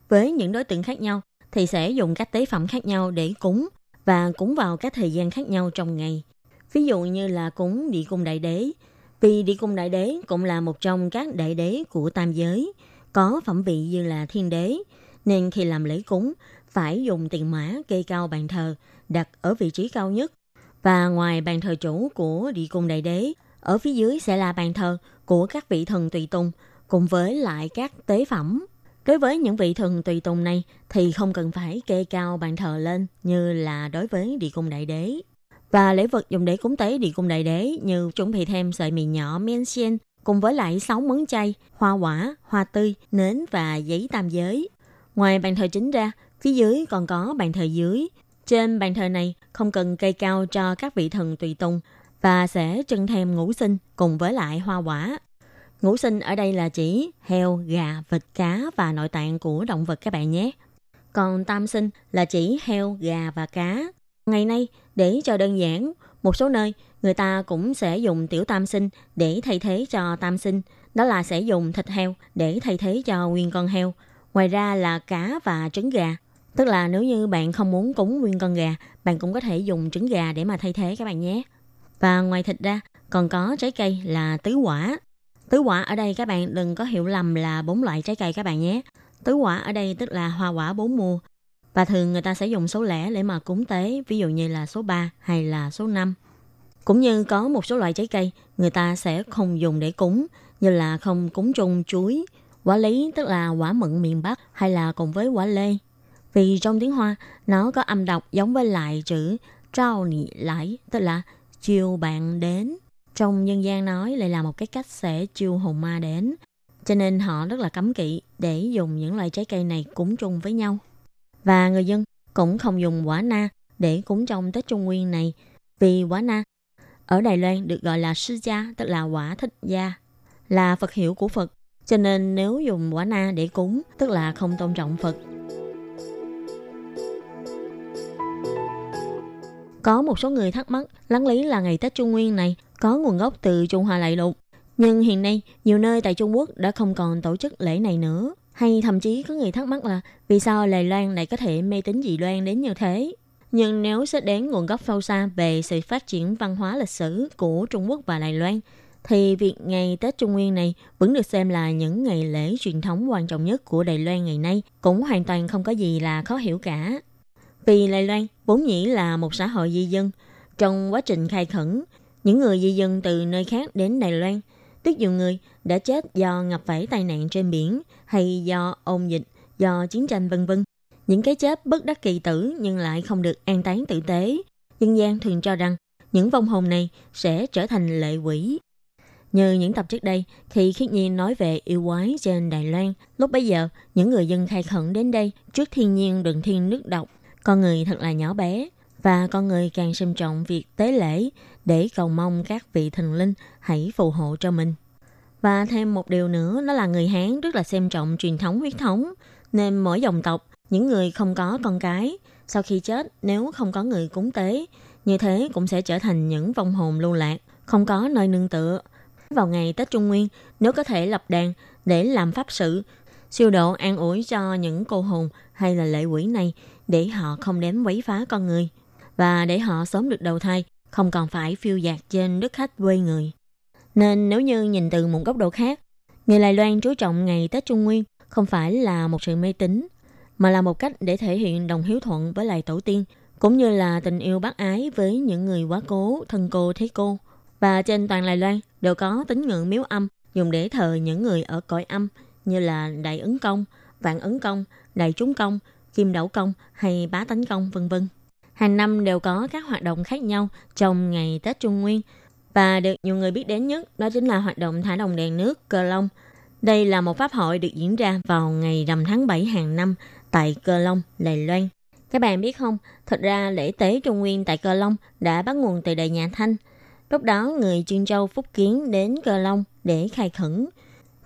Với những đối tượng khác nhau thì sẽ dùng các tế phẩm khác nhau để cúng và cúng vào các thời gian khác nhau trong ngày. Ví dụ như là cúng địa cung đại đế. Vì địa cung đại đế cũng là một trong các đại đế của tam giới, có phẩm vị như là thiên đế, nên khi làm lễ cúng phải dùng tiền mã kê cao bàn thờ đặt ở vị trí cao nhất. Và ngoài bàn thờ chủ của địa cung đại đế ở phía dưới sẽ là bàn thờ của các vị thần tùy tùng cùng với lại các tế phẩm. Đối với những vị thần tùy tùng này thì không cần phải kê cao bàn thờ lên như là đối với địa cung đại đế và lễ vật dùng để cúng tế địa cung đại đế như chuẩn bị thêm sợi mì nhỏ men xiên cùng với lại 6 món chay, hoa quả, hoa tươi, nến và giấy tam giới. Ngoài bàn thờ chính ra, phía dưới còn có bàn thờ dưới. Trên bàn thờ này không cần cây cao cho các vị thần tùy tùng và sẽ trưng thêm ngũ sinh cùng với lại hoa quả. Ngũ sinh ở đây là chỉ heo, gà, vịt, cá và nội tạng của động vật các bạn nhé. Còn tam sinh là chỉ heo, gà và cá. Ngày nay, để cho đơn giản, một số nơi người ta cũng sẽ dùng tiểu tam sinh để thay thế cho tam sinh. Đó là sẽ dùng thịt heo để thay thế cho nguyên con heo. Ngoài ra là cá và trứng gà. Tức là nếu như bạn không muốn cúng nguyên con gà, bạn cũng có thể dùng trứng gà để mà thay thế các bạn nhé. Và ngoài thịt ra, còn có trái cây là tứ quả. Tứ quả ở đây các bạn đừng có hiểu lầm là bốn loại trái cây các bạn nhé. Tứ quả ở đây tức là hoa quả bốn mùa. Và thường người ta sẽ dùng số lẻ để mà cúng tế, ví dụ như là số 3 hay là số 5. Cũng như có một số loại trái cây người ta sẽ không dùng để cúng, như là không cúng chung chuối, quả lý tức là quả mận miền Bắc hay là cùng với quả lê. Vì trong tiếng Hoa, nó có âm đọc giống với lại chữ trao nị lại, tức là chiều bạn đến. Trong nhân gian nói lại là một cái cách sẽ chiêu hồn ma đến. Cho nên họ rất là cấm kỵ để dùng những loại trái cây này cúng chung với nhau. Và người dân cũng không dùng quả na để cúng trong Tết Trung Nguyên này vì quả na ở Đài Loan được gọi là sư gia, tức là quả thích gia, là Phật hiệu của Phật. Cho nên nếu dùng quả na để cúng, tức là không tôn trọng Phật. Có một số người thắc mắc, lắng lý là ngày Tết Trung Nguyên này có nguồn gốc từ Trung Hoa Đại Lục. Nhưng hiện nay, nhiều nơi tại Trung Quốc đã không còn tổ chức lễ này nữa. Hay thậm chí có người thắc mắc là vì sao Lài Loan lại có thể mê tín dị đoan đến như thế? Nhưng nếu xét đến nguồn gốc sâu xa về sự phát triển văn hóa lịch sử của Trung Quốc và Đài Loan, thì việc ngày Tết Trung Nguyên này vẫn được xem là những ngày lễ truyền thống quan trọng nhất của Đài Loan ngày nay, cũng hoàn toàn không có gì là khó hiểu cả. Vì Đài Loan vốn nhĩ là một xã hội di dân, trong quá trình khai khẩn, những người di dân từ nơi khác đến Đài Loan, rất nhiều người đã chết do ngập phải tai nạn trên biển hay do ôn dịch, do chiến tranh vân vân. Những cái chết bất đắc kỳ tử nhưng lại không được an táng tử tế. Dân gian thường cho rằng những vong hồn này sẽ trở thành lệ quỷ. Như những tập trước đây, khi Khiết Nhi nói về yêu quái trên Đài Loan, lúc bấy giờ, những người dân khai khẩn đến đây trước thiên nhiên đừng thiên nước độc. Con người thật là nhỏ bé, và con người càng xem trọng việc tế lễ để cầu mong các vị thần linh hãy phù hộ cho mình. Và thêm một điều nữa đó là người Hán rất là xem trọng truyền thống huyết thống, nên mỗi dòng tộc, những người không có con cái, sau khi chết nếu không có người cúng tế, như thế cũng sẽ trở thành những vong hồn lưu lạc, không có nơi nương tựa. Vào ngày Tết Trung Nguyên, nếu có thể lập đàn để làm pháp sự, siêu độ an ủi cho những cô hồn hay là lệ quỷ này để họ không đến quấy phá con người và để họ sớm được đầu thai, không còn phải phiêu dạt trên đất khách quê người. Nên nếu như nhìn từ một góc độ khác, người Đài Loan chú trọng ngày Tết Trung Nguyên không phải là một sự mê tín, mà là một cách để thể hiện đồng hiếu thuận với lại tổ tiên, cũng như là tình yêu bác ái với những người quá cố, thân cô, thế cô. Và trên toàn Đài Loan đều có tín ngưỡng miếu âm dùng để thờ những người ở cõi âm như là Đại ứng Công, Vạn ứng Công, Đại Chúng Công, Kim Đẩu Công hay Bá Tánh Công vân vân. Hàng năm đều có các hoạt động khác nhau trong ngày Tết Trung Nguyên và được nhiều người biết đến nhất đó chính là hoạt động thả đồng đèn nước cờ Long. Đây là một pháp hội được diễn ra vào ngày rằm tháng 7 hàng năm tại Cờ Long, Đài Loan. Các bạn biết không, thật ra lễ tế Trung Nguyên tại Cờ Long đã bắt nguồn từ đời nhà Thanh. Lúc đó người Trương Châu Phúc Kiến đến Cờ Long để khai khẩn.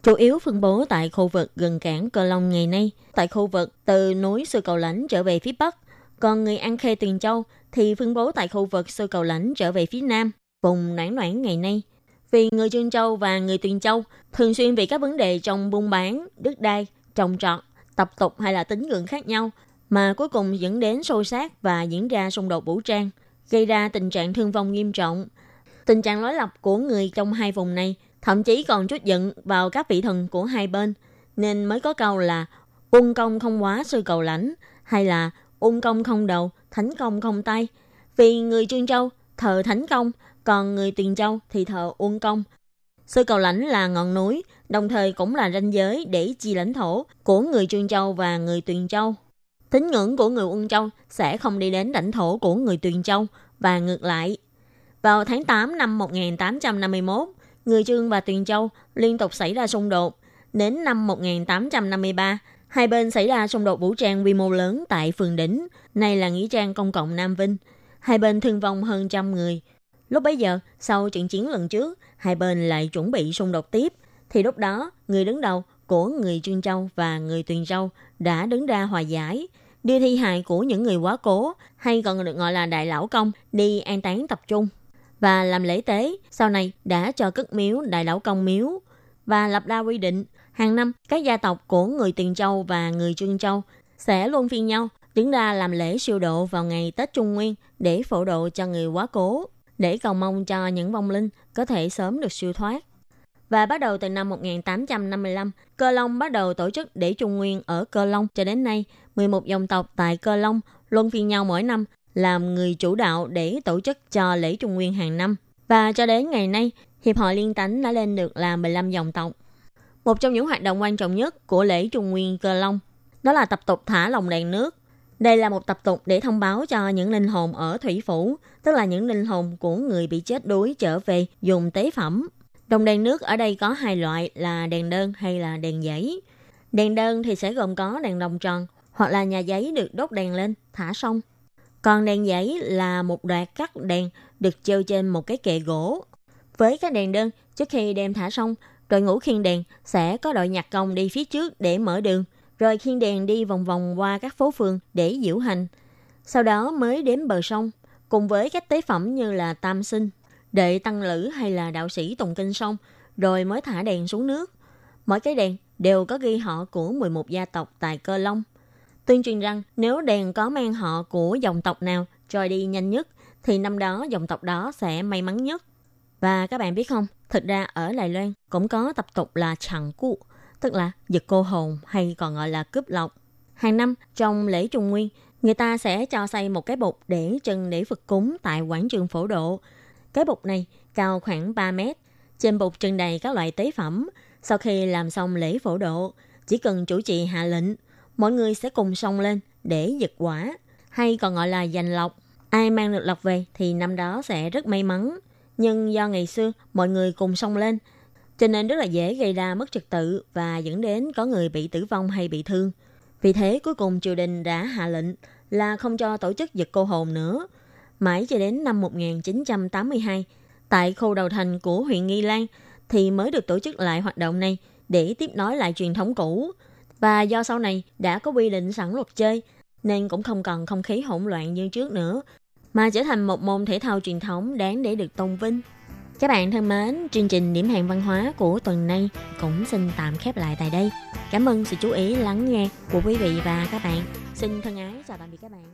Chủ yếu phân bố tại khu vực gần cảng Cờ Long ngày nay, tại khu vực từ núi Sư Cầu Lãnh trở về phía Bắc. Còn người An Khê Tuyền Châu thì phân bố tại khu vực Sư Cầu Lãnh trở về phía Nam, vùng Noãn Noãn ngày nay. Vì người Trương Châu và người Tuyền Châu thường xuyên vì các vấn đề trong buôn bán, đất đai, trồng trọt, tập tục hay là tín ngưỡng khác nhau mà cuối cùng dẫn đến xô sát và diễn ra xung đột vũ trang, gây ra tình trạng thương vong nghiêm trọng. Tình trạng đối lập của người trong hai vùng này thậm chí còn chút giận vào các vị thần của hai bên, nên mới có câu là ung công không quá sư cầu lãnh hay là ung công không đầu, thánh công không tay. Vì người Trương Châu thờ thánh công, còn người Tuyền Châu thì thờ ung công. Sư cầu lãnh là ngọn núi, đồng thời cũng là ranh giới để chia lãnh thổ của người Trương Châu và người Tuyền Châu. Tín ngưỡng của người Ung Châu sẽ không đi đến lãnh thổ của người Tuyền Châu và ngược lại. Vào tháng 8 năm 1851, người Trương và Tuyền Châu liên tục xảy ra xung đột. Đến năm 1853, hai bên xảy ra xung đột vũ trang quy mô lớn tại phường đỉnh, này là nghĩa trang công cộng Nam Vinh. Hai bên thương vong hơn trăm người. Lúc bấy giờ, sau trận chiến lần trước, hai bên lại chuẩn bị xung đột tiếp. Thì lúc đó, người đứng đầu của người Trương Châu và người Tuyền Châu đã đứng ra hòa giải, đưa thi hài của những người quá cố hay còn được gọi là đại lão công đi an táng tập trung và làm lễ tế. Sau này đã cho cất miếu đại lão công miếu và lập ra quy định hàng năm các gia tộc của người Tuyền Châu và người Trương Châu sẽ luôn phiên nhau đứng ra làm lễ siêu độ vào ngày Tết Trung Nguyên để phổ độ cho người quá cố, để cầu mong cho những vong linh có thể sớm được siêu thoát. Và bắt đầu từ năm 1855, Cơ Long bắt đầu tổ chức để Trung Nguyên ở Cơ Long cho đến nay, 11 dòng tộc tại Cơ Long luân phiên nhau mỗi năm làm người chủ đạo để tổ chức cho lễ Trung Nguyên hàng năm. Và cho đến ngày nay, Hiệp hội Liên Tánh đã lên được là 15 dòng tộc. Một trong những hoạt động quan trọng nhất của lễ Trung Nguyên Cơ Long đó là tập tục thả lồng đèn nước. Đây là một tập tục để thông báo cho những linh hồn ở thủy phủ, tức là những linh hồn của người bị chết đuối trở về dùng tế phẩm Đồng đèn nước ở đây có hai loại là đèn đơn hay là đèn giấy. Đèn đơn thì sẽ gồm có đèn đồng tròn hoặc là nhà giấy được đốt đèn lên, thả xong. Còn đèn giấy là một đoạt cắt đèn được treo trên một cái kệ gỗ. Với các đèn đơn, trước khi đem thả xong, đội ngũ khiên đèn sẽ có đội nhạc công đi phía trước để mở đường, rồi khiên đèn đi vòng vòng qua các phố phường để diễu hành. Sau đó mới đến bờ sông, cùng với các tế phẩm như là tam sinh, đệ tăng lữ hay là đạo sĩ tùng kinh sông, rồi mới thả đèn xuống nước. Mỗi cái đèn đều có ghi họ của 11 gia tộc tại Cơ Long. Tuyên truyền rằng nếu đèn có mang họ của dòng tộc nào trôi đi nhanh nhất, thì năm đó dòng tộc đó sẽ may mắn nhất. Và các bạn biết không, thực ra ở Đài Loan cũng có tập tục là chẳng cụ, tức là giật cô hồn hay còn gọi là cướp lọc Hàng năm trong lễ Trung Nguyên, người ta sẽ cho xây một cái bột để trưng để phật cúng tại quảng trường phổ độ, cái bột này cao khoảng 3 mét. Trên bột trưng đầy các loại tế phẩm. Sau khi làm xong lễ phổ độ, chỉ cần chủ trì hạ lệnh, mọi người sẽ cùng xông lên để giật quả, hay còn gọi là giành lọc Ai mang được lọc về thì năm đó sẽ rất may mắn. Nhưng do ngày xưa mọi người cùng xông lên, cho nên rất là dễ gây ra mất trật tự và dẫn đến có người bị tử vong hay bị thương. Vì thế cuối cùng triều đình đã hạ lệnh là không cho tổ chức giật cô hồn nữa, Mãi cho đến năm 1982, tại khu đầu thành của huyện Nghi Lan thì mới được tổ chức lại hoạt động này để tiếp nối lại truyền thống cũ. Và do sau này đã có quy định sẵn luật chơi, nên cũng không còn không khí hỗn loạn như trước nữa, mà trở thành một môn thể thao truyền thống đáng để được tôn vinh. Các bạn thân mến, chương trình điểm hẹn văn hóa của tuần này cũng xin tạm khép lại tại đây. Cảm ơn sự chú ý lắng nghe của quý vị và các bạn. Xin thân ái chào tạm biệt các bạn.